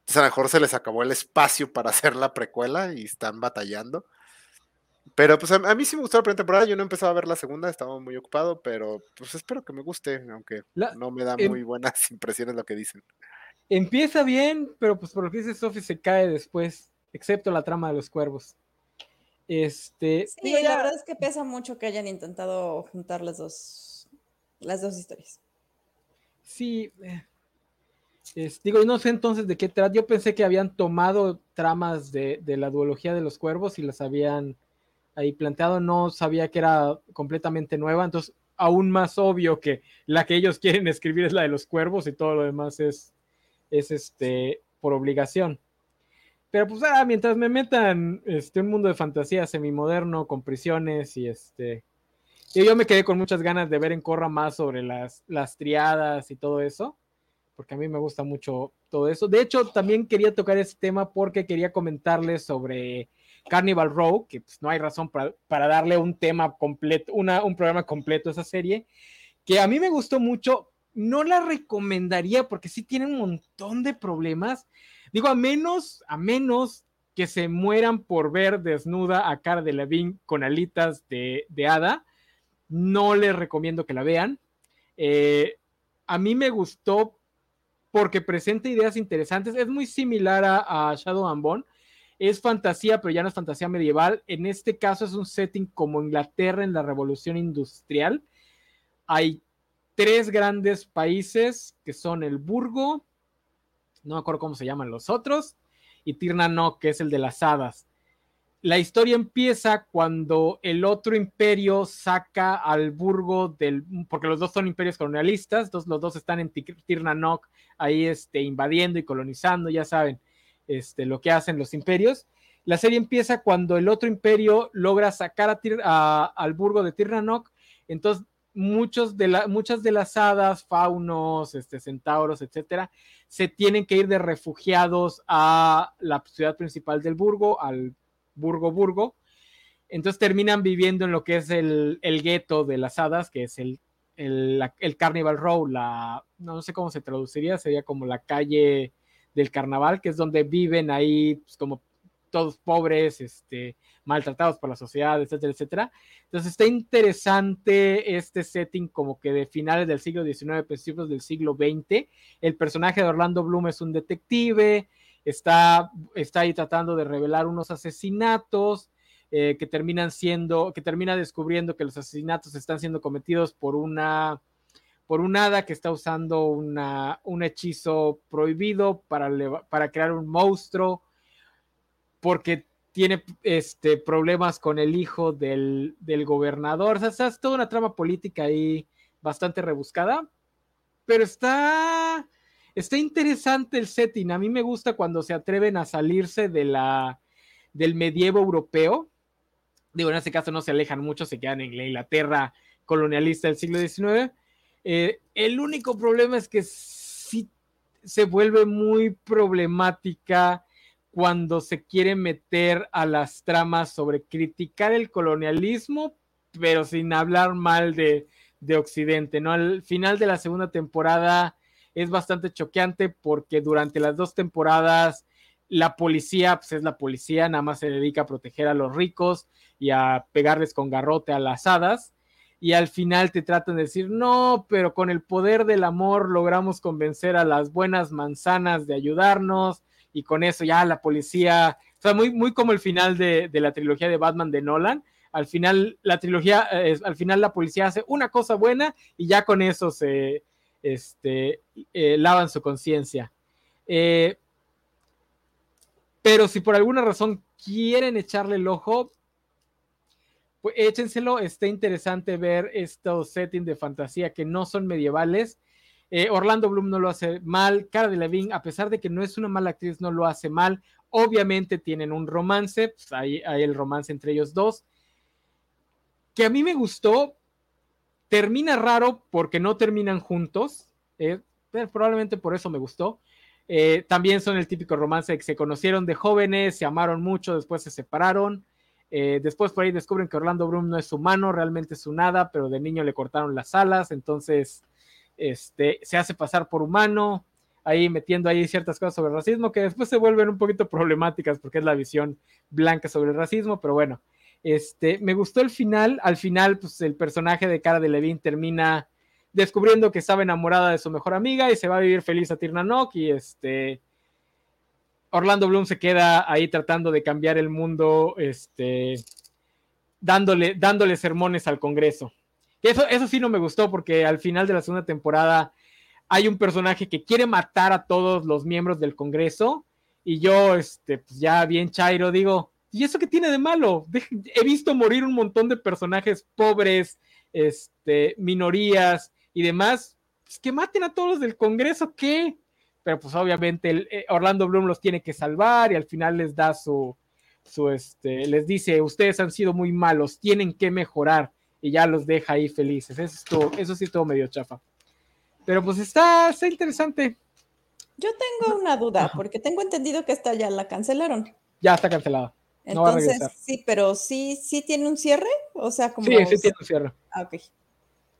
Entonces a lo mejor se les acabó el espacio para hacer la precuela y están batallando. Pero pues a, a, mí sí me gustó la primera temporada, yo no empezaba a ver la segunda, estaba muy ocupado, pero pues espero que me guste, aunque la, no me da eh, muy buenas impresiones lo que dicen. Empieza bien, pero pues por lo que dice Sophie se cae después, excepto la trama de los cuervos. Este, sí, la verdad es que pesa mucho que hayan intentado juntar las dos, las dos historias. Sí, eh, es, digo, no sé entonces de qué trata. Yo pensé que habían tomado tramas de, de la duología de los cuervos y las habían ahí planteado, no sabía que era completamente nueva, entonces aún más obvio que la que ellos quieren escribir es la de los cuervos y todo lo demás es, es este, por obligación. Pero pues ah, mientras me metan este, un mundo de fantasía semimoderno con prisiones y este... Y yo me quedé con muchas ganas de ver en Corra más sobre las, las triadas y todo eso, porque a mí me gusta mucho todo eso. De hecho, también quería tocar ese tema porque quería comentarles sobre Carnival Row, que pues, no hay razón para, para, darle un tema completo, una, un programa completo a esa serie, que a mí me gustó mucho. No la recomendaría porque sí tiene un montón de problemas. Digo, a menos, a menos que se mueran por ver desnuda a Cara de Levine con alitas de, de hada, no les recomiendo que la vean. Eh, a mí me gustó porque presenta ideas interesantes. Es muy similar a, a Shadow and Bone es fantasía, pero ya no es fantasía medieval. En este caso es un setting como Inglaterra en la revolución industrial. Hay tres grandes países que son el Burgo, no me acuerdo cómo se llaman los otros, y Tirnanok, que es el de las hadas. La historia empieza cuando el otro imperio saca al Burgo del, porque los dos son imperios colonialistas, los dos están en Tirnanok ahí este, invadiendo y colonizando, ya saben este, lo que hacen los imperios. La serie empieza cuando el otro imperio logra sacar al burgo de Tirnanok, entonces muchos de la, muchas de las hadas, faunos, este, centauros, etcétera, se tienen que ir de refugiados a la ciudad principal del burgo, al burgo burgo. Entonces terminan viviendo en lo que es el, el gueto de las hadas, que es el, el, el Carnival Row, la, no sé cómo se traduciría, sería como la calle del carnaval, que es donde viven ahí pues, como todos pobres, este, maltratados por la sociedad, etcétera, etcétera. Entonces está interesante este setting como que de finales del siglo XIX, principios del siglo XX. El personaje de Orlando Bloom es un detective, está, está ahí tratando de revelar unos asesinatos. Eh, que terminan siendo, que termina descubriendo que los asesinatos están siendo cometidos por una por un hada que está usando una, un hechizo prohibido para, para crear un monstruo, porque tiene este, problemas con el hijo del, del gobernador. O sea, es toda una trama política ahí bastante rebuscada, pero está, está interesante el setting. A mí me gusta cuando se atreven a salirse de la, del medievo europeo. Digo, en este caso no se alejan mucho, se quedan en la Inglaterra colonialista del siglo XIX eh, el único problema es que sí se vuelve muy problemática cuando se quiere meter a las tramas sobre criticar el colonialismo, pero sin hablar mal de, de Occidente, ¿no? Al final de la segunda temporada es bastante choqueante porque durante las dos temporadas la policía, pues es la policía, nada más se dedica a proteger a los ricos y a pegarles con garrote a las hadas y al final te tratan de decir, no, pero con el poder del amor logramos convencer a las buenas manzanas de ayudarnos y con eso ya la policía, o muy, muy como el final de, la trilogía de Batman de Nolan. Al final, la trilogía, eh, al final la policía hace una cosa buena y ya con eso se este, eh, lavan su conciencia. Eh, pero si por alguna razón quieren echarle el ojo, pues échenselo, está interesante ver estos settings de fantasía que no son medievales. Eh, Orlando Bloom no lo hace mal, Cara de Levine, a pesar de que no es una mala actriz, no lo hace mal. Obviamente tienen un romance, pues hay, el romance entre ellos dos, que a mí me gustó. Termina raro porque no terminan juntos, eh, probablemente por eso me gustó. Eh, también son el típico romance que se conocieron de jóvenes, se amaron mucho, después se separaron. Eh, después por ahí descubren que Orlando Bloom no es humano, realmente es un hada, pero de niño le cortaron las alas, entonces este, se hace pasar por humano, ahí metiendo ahí ciertas cosas sobre el racismo que después se vuelven un poquito problemáticas porque es la visión blanca sobre el racismo, pero bueno, este, me gustó el final, al final pues el personaje de Cara de Levine termina descubriendo que estaba enamorada de su mejor amiga y se va a vivir feliz a Tirnanok y este Orlando Bloom se queda ahí tratando de cambiar el mundo, este, dándole, dándole sermones al Congreso. Eso, eso sí no me gustó porque al final de la segunda temporada hay un personaje que quiere matar a todos los miembros del Congreso y yo, este, pues ya bien chairo, digo, ¿y eso qué tiene de malo? He visto morir un montón de personajes pobres, este, minorías y demás, pues que maten a todos los del Congreso, ¿qué? pero pues obviamente el, eh, Orlando Bloom los tiene que salvar y al final les da su, su este, les dice, ustedes han sido muy malos, tienen que mejorar y ya los deja ahí felices. Eso, eso sí todo medio chafa. Pero pues está, está interesante. Yo tengo una duda, porque tengo entendido que esta ya la cancelaron. Ya está cancelada. Entonces, sí, pero sí, sí tiene un cierre, o sea, como... Sí, sí tiene un cierre. Ah, ok.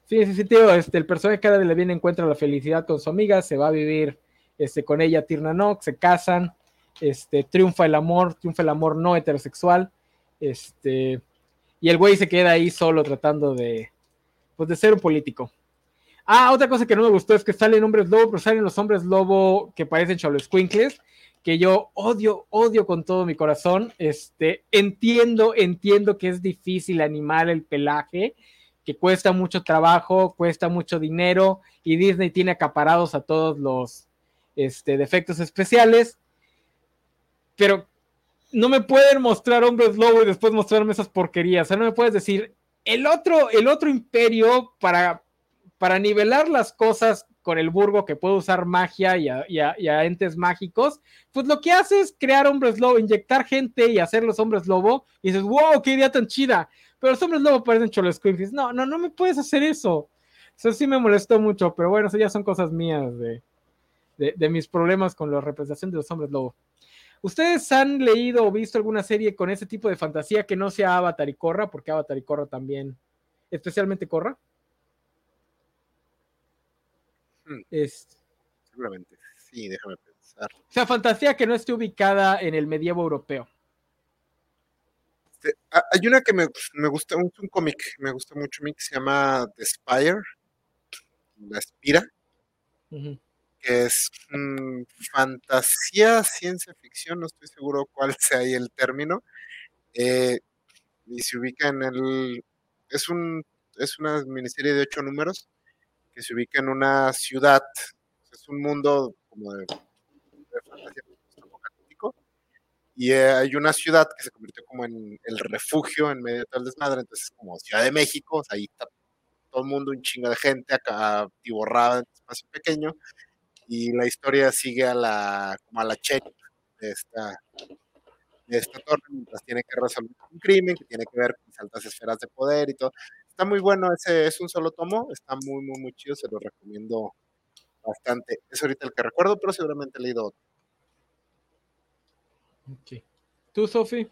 Sí, sí, sí, tío, este, el personaje cada vez le viene encuentra la felicidad con su amiga, se va a vivir este, con ella Tirna Nock, se casan, este, triunfa el amor, triunfa el amor no heterosexual, este, y el güey se queda ahí solo tratando de, pues de ser un político. Ah, otra cosa que no me gustó es que salen hombres lobo, pero salen los hombres lobo que parecen Squinkles, que yo odio, odio con todo mi corazón. Este, entiendo, entiendo que es difícil animar el pelaje, que cuesta mucho trabajo, cuesta mucho dinero, y Disney tiene acaparados a todos los, este, de efectos especiales, pero no me pueden mostrar hombres lobo y después mostrarme esas porquerías. O sea, no me puedes decir, el otro, el otro imperio para, para nivelar las cosas con el burgo que puede usar magia y a, entes mágicos, pues lo que hace es crear hombres lobo, inyectar gente y hacer los hombres lobo, y dices, wow, qué idea tan chida. Pero los hombres lobo parecen dices, No, no, no me puedes hacer eso. Eso sí me molestó mucho, pero bueno, eso ya son cosas mías de, de, mis problemas con la representación de los hombres lobo. ¿Ustedes han leído o visto alguna serie con ese tipo de fantasía que no sea Avatar y Corra? Porque Avatar y Corra también, especialmente Corra. Hmm. Es... Seguramente, sí, déjame pensar. O sea, fantasía que no esté ubicada en el medievo europeo. Este, hay una que me, gusta, un, un cómic, me gusta mucho a mí, que se llama The Spire, La Espira que es fantasía, ciencia ficción, no estoy seguro cuál sea ahí el término, eh, y se ubica en el, es, un, es una miniserie de ocho números que se ubica en una ciudad, es un mundo como de, fantasía apocalíptico, y eh, hay una ciudad que se convirtió como en el refugio en medio de tal desmadre, entonces como Ciudad de México, ahí está todo el mundo, un chingo de gente acá tiborrada en un espacio pequeño, y la historia sigue a la, como a la check de esta, de esta torre mientras tiene que resolver un crimen que tiene que ver con altas esferas de poder y todo. Está muy bueno, ese es un solo tomo, está muy, muy, muy chido, se lo recomiendo bastante. Es ahorita el que recuerdo, pero seguramente he leído otro. ¿Tú, Sofi?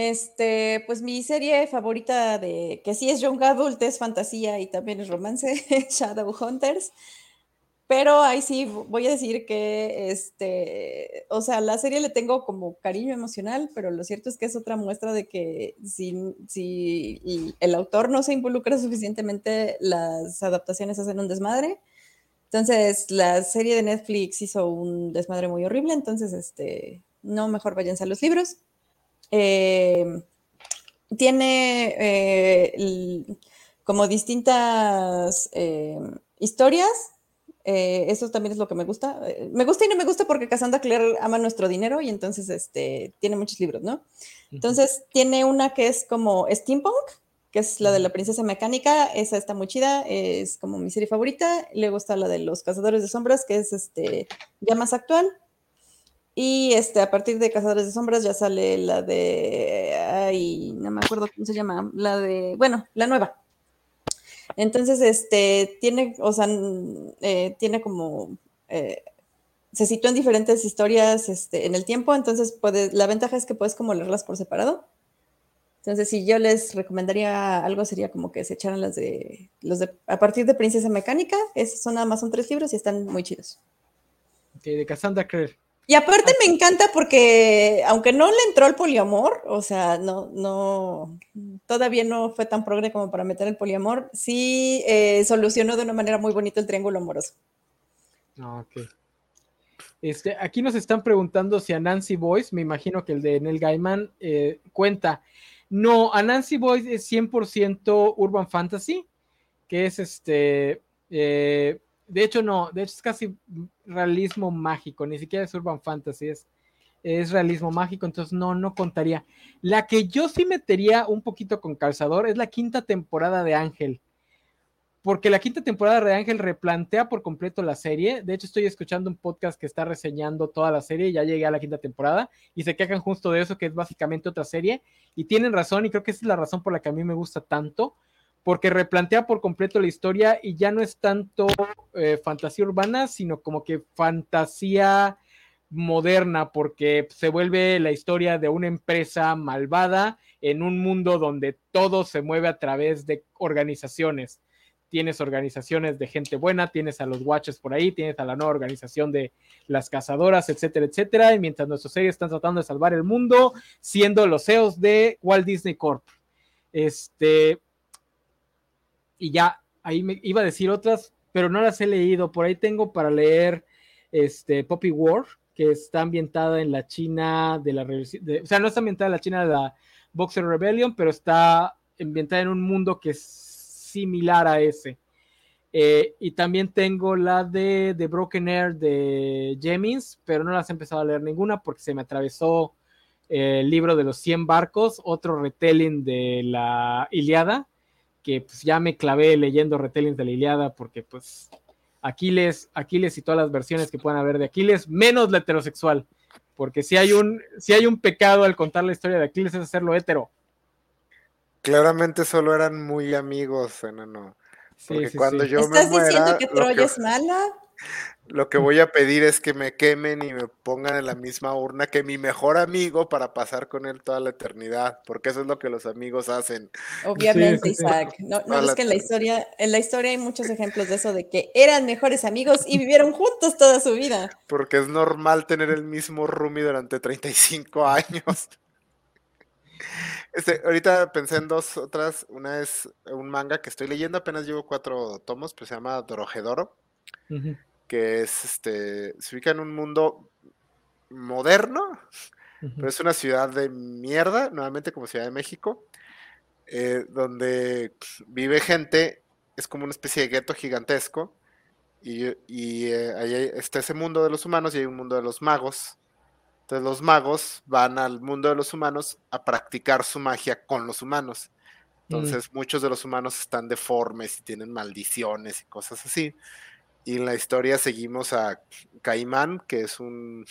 Este, pues mi serie favorita de que sí es young adult, es fantasía y también es romance, Shadowhunters. pero ahí sí voy a decir que, este, o sea, la serie le tengo como cariño emocional, pero lo cierto es que es otra muestra de que si, el autor no se involucra suficientemente, las adaptaciones hacen un desmadre. Entonces, la serie de Netflix hizo un desmadre muy horrible, entonces, este, no, mejor váyanse a los libros. Eh, tiene eh, como distintas eh, historias eso también es lo que me gusta. Me gusta y no me gusta porque Cassandra Clare ama nuestro dinero y entonces este, tiene muchos libros, ¿no? Entonces tiene una que es como steampunk, que es la de la princesa mecánica, esa está muy chida, es como mi serie favorita. Luego está la de los cazadores de sombras, que es este, ya más actual. Y este, a partir de Cazadores de Sombras ya sale la de. Ay, no me acuerdo cómo se llama. La de. Bueno, la nueva. Entonces, este, tiene, o sea, eh, tiene como, eh, se sitúa en diferentes historias este, en el tiempo, entonces puede, la ventaja es que puedes como leerlas por separado. Entonces, si yo les recomendaría algo, sería como que se echaran las de, los de, a partir de Princesa Mecánica, es, son nada más son tres libros y están muy chidos. Ok, de Cassandra Clare. Y aparte me encanta porque, aunque no le entró el poliamor, o sea, no, no, todavía no fue tan progre como para meter el poliamor, sí eh, solucionó de una manera muy bonita el triángulo amoroso. Ah, ok. Este, aquí nos están preguntando si a Nancy Boyce, me imagino que el de Neil Gaiman, eh, cuenta. No, a Nancy Boyce es 100% Urban Fantasy, que es este, eh, de hecho no, de hecho es casi realismo mágico, ni siquiera es urban fantasy, es, es realismo mágico, entonces no, no contaría. La que yo sí metería un poquito con calzador es la quinta temporada de Ángel, porque la quinta temporada de Ángel replantea por completo la serie. De hecho, estoy escuchando un podcast que está reseñando toda la serie, ya llegué a la quinta temporada y se quejan justo de eso, que es básicamente otra serie, y tienen razón, y creo que esa es la razón por la que a mí me gusta tanto porque replantea por completo la historia y ya no es tanto eh, fantasía urbana, sino como que fantasía moderna, porque se vuelve la historia de una empresa malvada en un mundo donde todo se mueve a través de organizaciones. Tienes organizaciones de gente buena, tienes a los Watches por ahí, tienes a la nueva organización de las cazadoras, etcétera, etcétera. Y mientras nuestros series están tratando de salvar el mundo, siendo los CEOs de Walt Disney Corp. Este, y ya ahí me iba a decir otras, pero no las he leído. Por ahí tengo para leer este Poppy War, que está ambientada en la China de la o sea, no está ambientada en la China de la Boxer Rebellion, pero está ambientada en un mundo que es similar a ese. Eh, y también tengo la de, de Broken Air de Jemins, pero no las he empezado a leer ninguna porque se me atravesó el libro de los 100 barcos, otro retelling de la Iliada, que pues ya me clavé leyendo retellings de la Iliada porque pues Aquiles, Aquiles y todas las versiones que puedan haber de Aquiles, menos la heterosexual, porque si hay un, si hay un pecado al contar la historia de Aquiles es hacerlo hetero. Claramente solo eran muy amigos, enano. Porque cuando yo ¿Estás diciendo que Troya es mala? Lo que voy a pedir es que me quemen y me pongan en la misma urna que mi mejor amigo para pasar con él toda la eternidad, porque eso es lo que los amigos hacen. Obviamente, Isaac. No, es que en la historia, en la historia hay muchos ejemplos de eso, de que eran mejores amigos y vivieron juntos toda su vida. Porque es normal tener el mismo roomie durante 35 años. Este, ahorita pensé en dos otras. Una es un manga que estoy leyendo, apenas llevo cuatro tomos, pues se llama Dorojedoro que es este, se ubica en un mundo moderno, pero es una ciudad de mierda, nuevamente como Ciudad de México, eh, donde pues, vive gente, es como una especie de gueto gigantesco, y, y eh, ahí está ese mundo de los humanos y hay un mundo de los magos. Entonces los magos van al mundo de los humanos a practicar su magia con los humanos. Mm. Entonces muchos de los humanos están deformes y tienen maldiciones y cosas así. Y en la historia seguimos a Caimán, que es un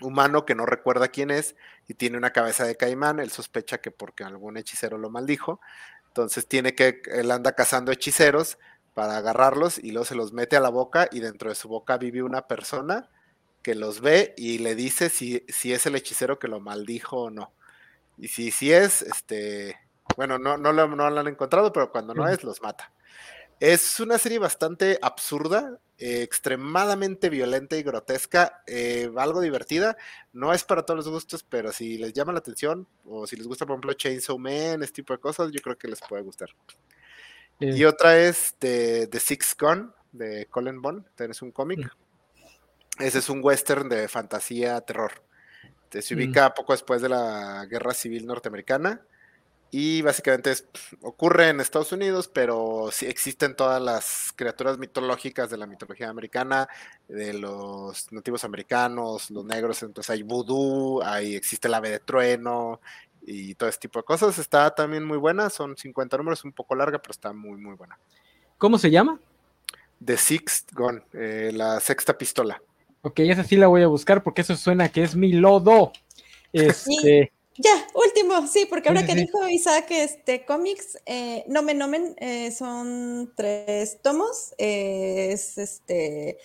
humano que no recuerda quién es y tiene una cabeza de caimán. Él sospecha que porque algún hechicero lo maldijo. Entonces tiene que, él anda cazando hechiceros para agarrarlos y luego se los mete a la boca y dentro de su boca vive una persona que los ve y le dice si, si es el hechicero que lo maldijo o no. Y si, si es, este, bueno, no, no, lo, no lo han encontrado, pero cuando no es, los mata. Es una serie bastante absurda, eh, extremadamente violenta y grotesca, eh, algo divertida. No es para todos los gustos, pero si les llama la atención o si les gusta, por ejemplo, Chainsaw Man, este tipo de cosas, yo creo que les puede gustar. Y otra es de The Six Gun de Colin Bond, es un cómic. Mm. Ese es un western de fantasía, terror. se mm. ubica poco después de la Guerra Civil Norteamericana y básicamente ocurre en Estados Unidos, pero sí existen todas las criaturas mitológicas de la mitología americana, de los nativos americanos, los negros, entonces hay vudú, hay, existe el ave de trueno y todo ese tipo de cosas. Está también muy buena, son 50 números, un poco larga, pero está muy, muy buena. ¿Cómo se llama? The Sixth Gun, eh, la sexta pistola. Ok, esa sí la voy a buscar porque eso suena que es mi lodo. Este, ya, último, sí, porque ahora que dijo Isaac, este cómics, eh, Nomen Nomen, eh, son tres tomos, eh, es este,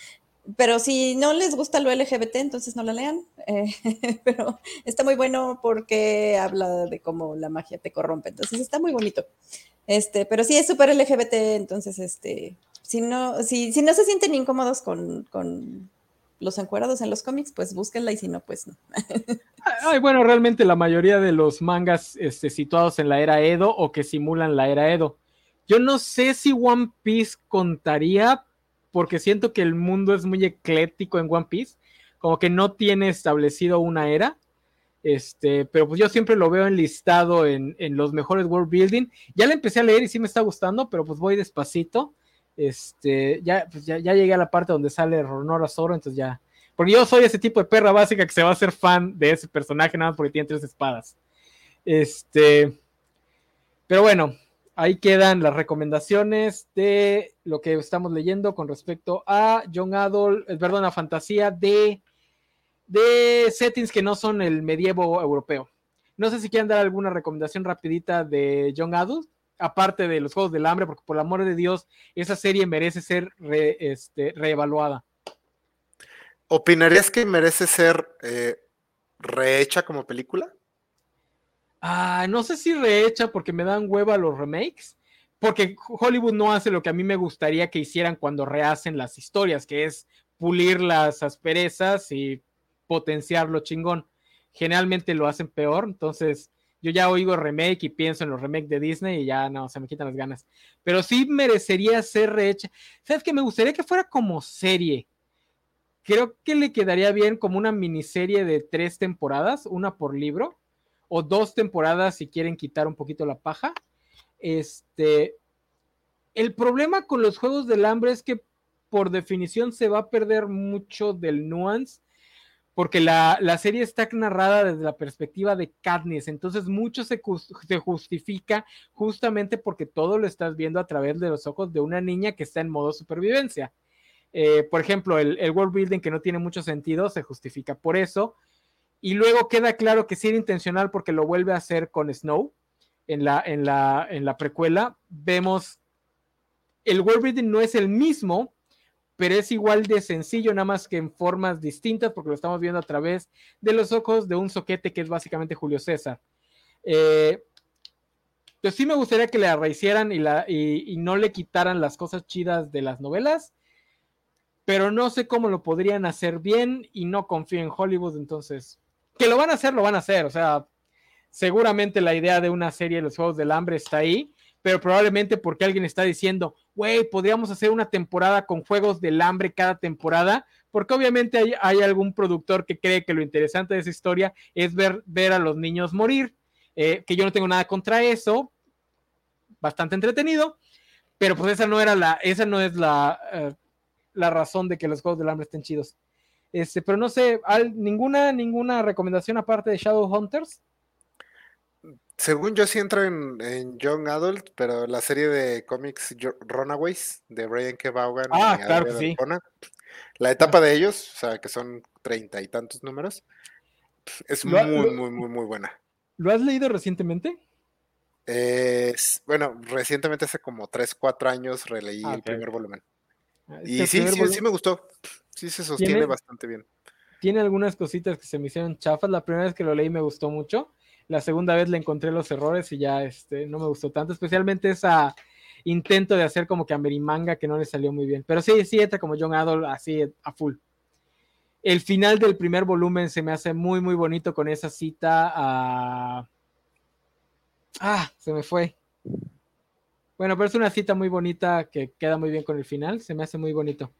pero si no les gusta lo LGBT, entonces no la lean, eh, pero está muy bueno porque habla de cómo la magia te corrompe, entonces está muy bonito. Este, pero sí es súper LGBT, entonces este, si no, si, si no se sienten incómodos con, con los encuadrados en los cómics, pues búsquenla y si no, pues no. Ay, bueno, realmente la mayoría de los mangas este, situados en la era Edo o que simulan la era Edo. Yo no sé si One Piece contaría, porque siento que el mundo es muy ecléctico en One Piece, como que no tiene establecido una era. Este, pero pues yo siempre lo veo enlistado en, en los mejores world building. Ya la empecé a leer y sí me está gustando, pero pues voy despacito. Este, ya, pues ya, llegué a la parte donde sale Ronora Zoro, entonces ya. Porque yo soy ese tipo de perra básica que se va a hacer fan de ese personaje nada más porque tiene tres espadas. Este. Pero bueno, ahí quedan las recomendaciones de lo que estamos leyendo con respecto a Young Adult, eh, perdón, a fantasía de, de settings que no son el medievo europeo. No sé si quieren dar alguna recomendación rapidita de Young Adult aparte de los Juegos del Hambre, porque por el amor de Dios, esa serie merece ser este, reevaluada. ¿Opinarías que merece ser eh, rehecha como película? Ah, no sé si rehecha porque me dan hueva los remakes, porque Hollywood no hace lo que a mí me gustaría que hicieran cuando rehacen las historias, que es pulir las asperezas y potenciar lo chingón. Generalmente lo hacen peor, entonces yo ya oigo remake y pienso en los remakes de Disney y ya no, se me quitan las ganas. Pero sí merecería ser rehecha. ¿Sabes qué? Me gustaría que fuera como serie. Creo que le quedaría bien como una miniserie de tres temporadas, una por libro, o dos temporadas si quieren quitar un poquito la paja. Este. El problema con los juegos del hambre es que por definición se va a perder mucho del nuance porque la, serie está narrada desde la perspectiva de Katniss, entonces mucho se, justifica justamente porque todo lo estás viendo a través de los ojos de una niña que está en modo supervivencia. Eh, por ejemplo, el, world building que no tiene mucho sentido se justifica por eso. Y luego queda claro que sí era intencional porque lo vuelve a hacer con Snow en la, en la, en la precuela. Vemos el world building no es el mismo, pero es igual de sencillo, nada más que en formas distintas, porque lo estamos viendo a través de los ojos de un soquete que es básicamente Julio César. Eh, pues sí me gustaría que le rehicieran y, la, y, no le quitaran las cosas chidas de las novelas, pero no sé cómo lo podrían hacer bien y no confío en Hollywood, entonces, que lo van a hacer, lo van a hacer, o sea, seguramente la idea de una serie de los Juegos del Hambre está ahí, pero probablemente porque alguien está diciendo, güey, podríamos hacer una temporada con juegos del hambre cada temporada, porque obviamente hay, algún productor que cree que lo interesante de esa historia es ver, ver a los niños morir, eh, que yo no tengo nada contra eso, bastante entretenido, pero pues esa no era la, esa no es la, eh, la razón de que los juegos del hambre estén chidos. Este, pero no sé, ninguna, ninguna recomendación aparte de Shadow Hunters. Según yo sí entro en, Young Adult, pero la serie de cómics Runaways de Brian K. Vaughan ah, claro la etapa de ellos, o sea, que son treinta y tantos números, es muy, muy, muy, muy buena. ¿Lo has leído recientemente? bueno, recientemente hace como 3, 4 años releí ah, el primer volumen. Ah, y sí, sí, sí me gustó. Sí se sostiene bastante bien. Tiene algunas cositas que se me hicieron chafas. La primera vez que lo leí me gustó mucho la segunda vez le encontré los errores y ya este, no me gustó tanto, especialmente esa, intento de hacer como que Amerimanga que no le salió muy bien. Pero sí, sí entra como John Adol así a full. El final del primer volumen se me hace muy, muy bonito con esa cita. Ah, se me fue. Bueno, pero es una cita muy bonita que queda muy bien con el final. Se me hace muy bonito.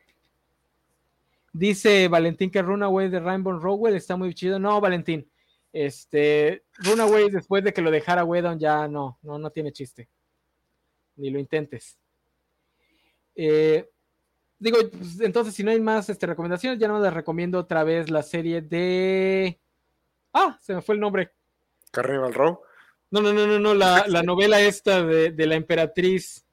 Dice Valentín que Runaway de Rainbow Rowell está muy chido. No, Valentín. Este, Runaway después de que lo dejara Wedon ya no, no, no tiene chiste. Ni lo intentes. Eh, digo, pues, entonces si no hay más este, recomendaciones, ya no les recomiendo otra vez la serie de... Ah, se me fue el nombre. Carnival Row. No, no, no, no, no, la, la novela esta de, de, la emperatriz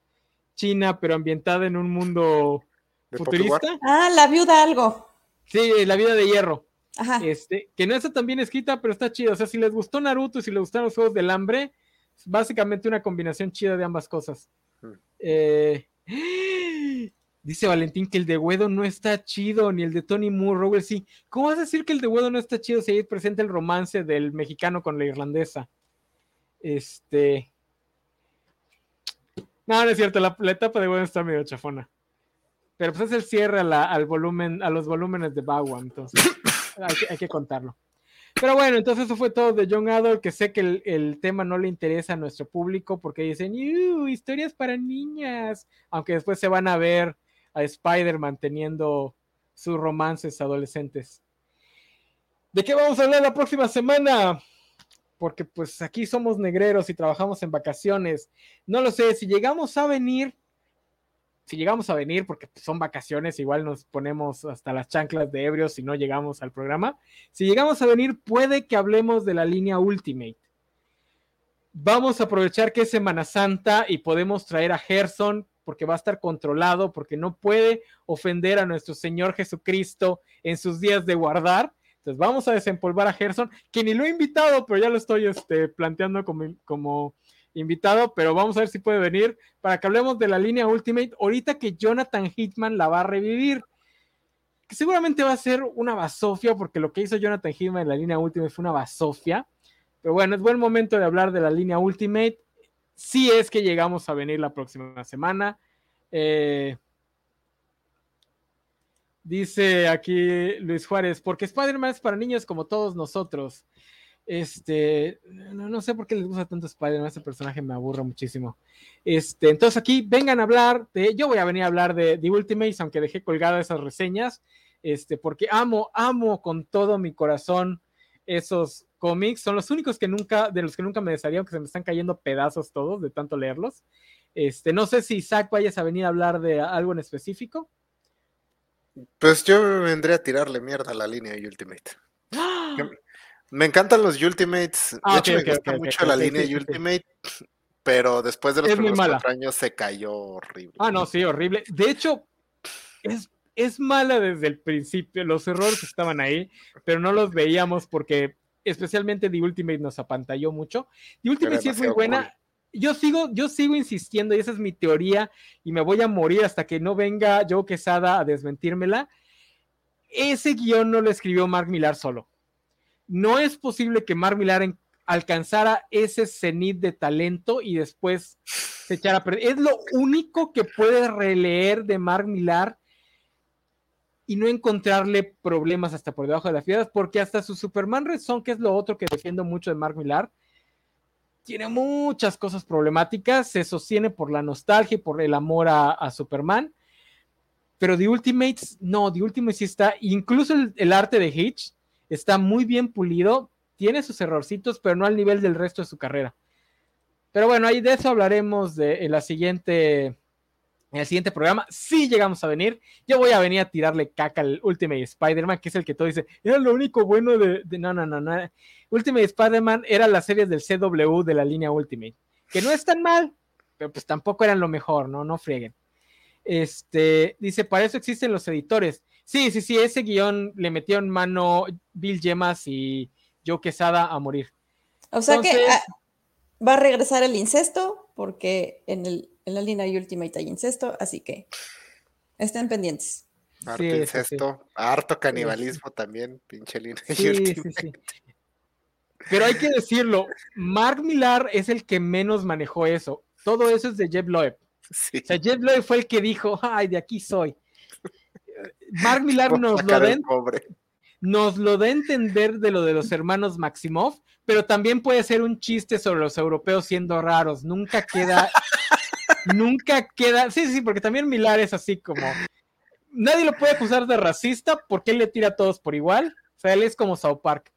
china, pero ambientada en un mundo futurista. Ah, la viuda algo. Sí, la vida de hierro. Ajá. Este, que no está tan bien escrita, pero está chida. O sea, si les gustó Naruto y si les gustaron los juegos del hambre, es básicamente una combinación chida de ambas cosas. Hmm. Eh, dice Valentín que el de Wedo no está chido, ni el de Tony Moore, Robert sí. ¿Cómo vas a decir que el de Wedo no está chido si ahí presenta el romance del mexicano con la irlandesa? Este. No, no es cierto, la, etapa de Wedo está medio chafona. Pero pues es el cierre al volumen, a los volúmenes de Bagua, entonces hay que, contarlo. Pero bueno, entonces eso fue todo de John Adol, que sé que el, el, tema no le interesa a nuestro público porque dicen, historias para niñas, aunque después se van a ver a Spider-Man teniendo sus romances adolescentes. ¿De qué vamos a hablar la próxima semana? Porque pues aquí somos negreros y trabajamos en vacaciones. No lo sé, si llegamos a venir, si llegamos a venir, porque son vacaciones, igual nos ponemos hasta las chanclas de ebrios si no llegamos al programa. Si llegamos a venir, puede que hablemos de la línea Ultimate. Vamos a aprovechar que es Semana Santa y podemos traer a Gerson porque va a estar controlado, porque no puede ofender a nuestro Señor Jesucristo en sus días de guardar. Entonces vamos a desempolvar a Gerson, que ni lo he invitado, pero ya lo estoy este, planteando como, como invitado, pero vamos a ver si puede venir para que hablemos de la línea Ultimate ahorita que Jonathan Hitman la va a revivir. Que seguramente va a ser una basofia, porque lo que hizo Jonathan Hitman en la línea Ultimate fue una basofia. Pero bueno, es buen momento de hablar de la línea Ultimate. Si es que llegamos a venir la próxima semana. Eh, dice aquí Luis Juárez, porque Spider-Man es para niños como todos nosotros. Este, no, sé por qué les gusta tanto Spider-Man, ese personaje me aburre muchísimo. Este, entonces aquí vengan a hablar de, yo voy a venir a hablar de The Ultimates, aunque dejé colgadas esas reseñas, este, porque amo, amo con todo mi corazón esos cómics, son los únicos que nunca, de los que nunca me desharía, que se me están cayendo pedazos todos de tanto leerlos. Este, no sé si Isaac vayas a venir a hablar de algo en específico. Pues yo vendré a tirarle mierda a la línea de Ultimate. ¡Ah! Me encantan los Ultimates. de ah, hecho, me gusta mucho la línea Ultimate, pero después de los primeros cuatro años se cayó horrible. Ah, no, sí, horrible. De hecho, es, es mala desde el principio. Los errores estaban ahí, pero no los veíamos porque especialmente The Ultimate nos apantalló mucho. The Ultimate sí es muy buena. Yo sigo, yo sigo insistiendo, y esa es mi teoría, y me voy a morir hasta que no venga Joe Quesada a desmentírmela. Ese guion no lo escribió Mark Millar solo no es posible que Mark Millar alcanzara ese cenit de talento y después se echara a perder. Es lo único que puede releer de Mark Millar y no encontrarle problemas hasta por debajo de las piedras, porque hasta su Superman Red que es lo otro que defiendo mucho de Mark Millar, tiene muchas cosas problemáticas, se sostiene por la nostalgia y por el amor a, Superman, pero The Ultimates, no, The Ultimates sí está, incluso el arte de Hitch, está muy bien pulido, tiene sus errorcitos, pero no al nivel del resto de su carrera. Pero bueno, ahí de eso hablaremos en la siguiente, en el siguiente programa. Si llegamos a venir, yo voy a venir a tirarle caca al Ultimate Spider-Man, que es el que todo dice, era lo único bueno de, no, no, no, no. Ultimate Spider-Man era las series del CW de la línea Ultimate, que no es tan mal, pero pues tampoco eran lo mejor, ¿no? No frieguen. Este, dice, para eso existen los editores. Sí, sí, sí, ese guion le metió en mano Bill Gemas y Joe Quesada a morir. O sea que ah, va a regresar el incesto, porque en, el, en la línea Ultimate hay incesto, así que estén pendientes. Harto incesto, harto canibalismo también, pinche línea Ultimate. Pero hay que decirlo, Mark Millar es el que menos manejó eso. Todo eso es de Jeb Loeb. Sí. O sea, Jeff Lloyd fue el que dijo, ay, de aquí soy. Mark Millar nos lo, pobre. nos lo da a entender de lo de los hermanos Maximov, pero también puede ser un chiste sobre los europeos siendo raros. Nunca queda, nunca queda. Sí, sí, porque también Millar es así como. Nadie lo puede acusar de racista porque él le tira a todos por igual. O sea, él es como South Park.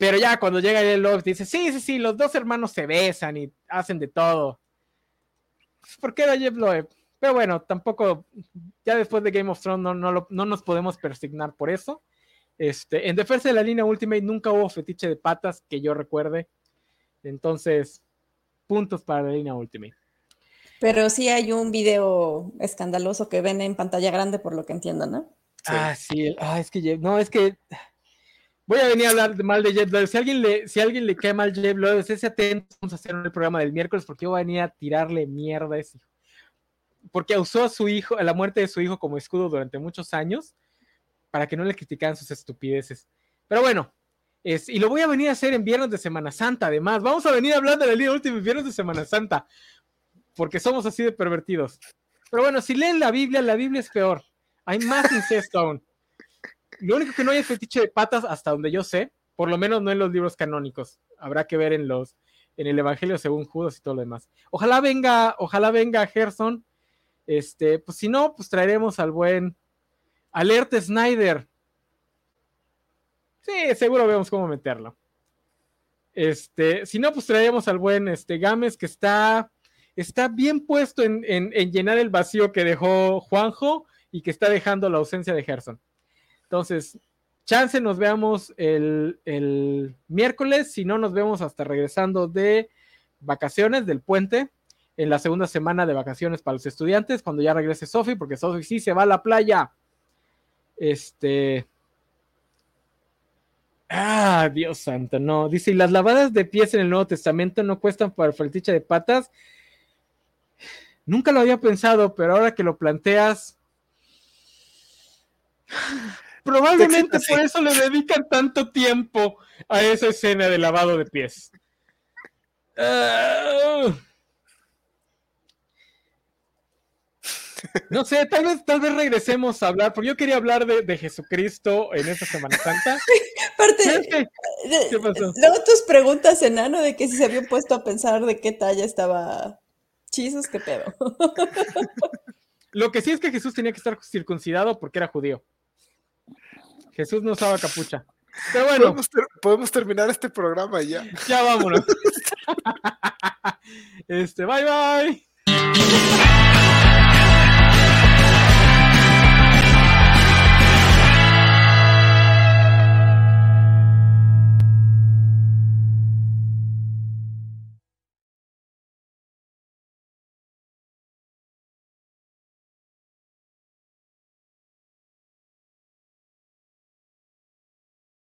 Pero ya cuando llega el Love dice, sí, sí, sí, los dos hermanos se besan y hacen de todo. ¿Por qué era Jeff Loeb? Pero bueno, tampoco, ya después de Game of Thrones no, no, lo- no nos podemos persignar por eso. Este, en defensa de la línea Ultimate nunca hubo fetiche de patas que yo recuerde. Entonces, puntos para la línea Ultimate. Pero sí hay un video escandaloso que ven en pantalla grande, por lo que entiendo, ¿no? Sí. Ah, sí, ah, es que no, es que voy a venir a hablar de- mal de Jeff Loeb. Si a alguien le, si alguien le cae mal Jeff Loeb, estése atento, vamos a hacer el programa del miércoles porque yo voy a venir a tirarle mierda a ese hijo. Porque usó a su hijo, a la muerte de su hijo como escudo durante muchos años para que no le criticaran sus estupideces. Pero bueno, es, y lo voy a venir a hacer en viernes de Semana Santa, además. Vamos a venir a hablar de la línea última en viernes de Semana Santa, porque somos así de pervertidos. Pero bueno, si leen la Biblia, la Biblia es peor. Hay más incesto aún. Lo único que no hay es fetiche de patas, hasta donde yo sé, por lo menos no en los libros canónicos. Habrá que ver en los en el Evangelio según Judas y todo lo demás. Ojalá venga, ojalá venga Gerson. Este, pues si no, pues traeremos al buen Alert Snyder. Sí, seguro vemos cómo meterlo. Este, si no, pues traeremos al buen este, Gámez que está, está bien puesto en, en- en llenar el vacío que dejó Juanjo y que está dejando la ausencia de Gerson. Entonces, chance nos veamos el, el miércoles, si no nos vemos hasta regresando de vacaciones del puente, en la segunda semana de vacaciones para los estudiantes, cuando ya regrese Sofi, porque Sofi sí se va a la playa. Este. Ah, Dios santo, no. Dice, ¿y las lavadas de pies en el Nuevo Testamento no cuestan para el fetiche de patas? Nunca lo había pensado, pero ahora que lo planteas, probablemente por eso le dedican tanto tiempo a esa escena de lavado de pies. Ah. No sé, tal vez, tal vez regresemos a hablar, porque yo quería hablar de, de Jesucristo en esta Semana Santa. ¿Sabes qué? ¿Qué pasó? luego tus preguntas, enano, de que si se habían puesto a pensar de qué talla estaba Chisos, qué pedo. Lo que sí es que Jesús tenía que estar circuncidado porque era judío. Jesús no usaba capucha. Pero bueno, Podemos, ter- podemos terminar este programa ya. ya vámonos. Este, bye bye.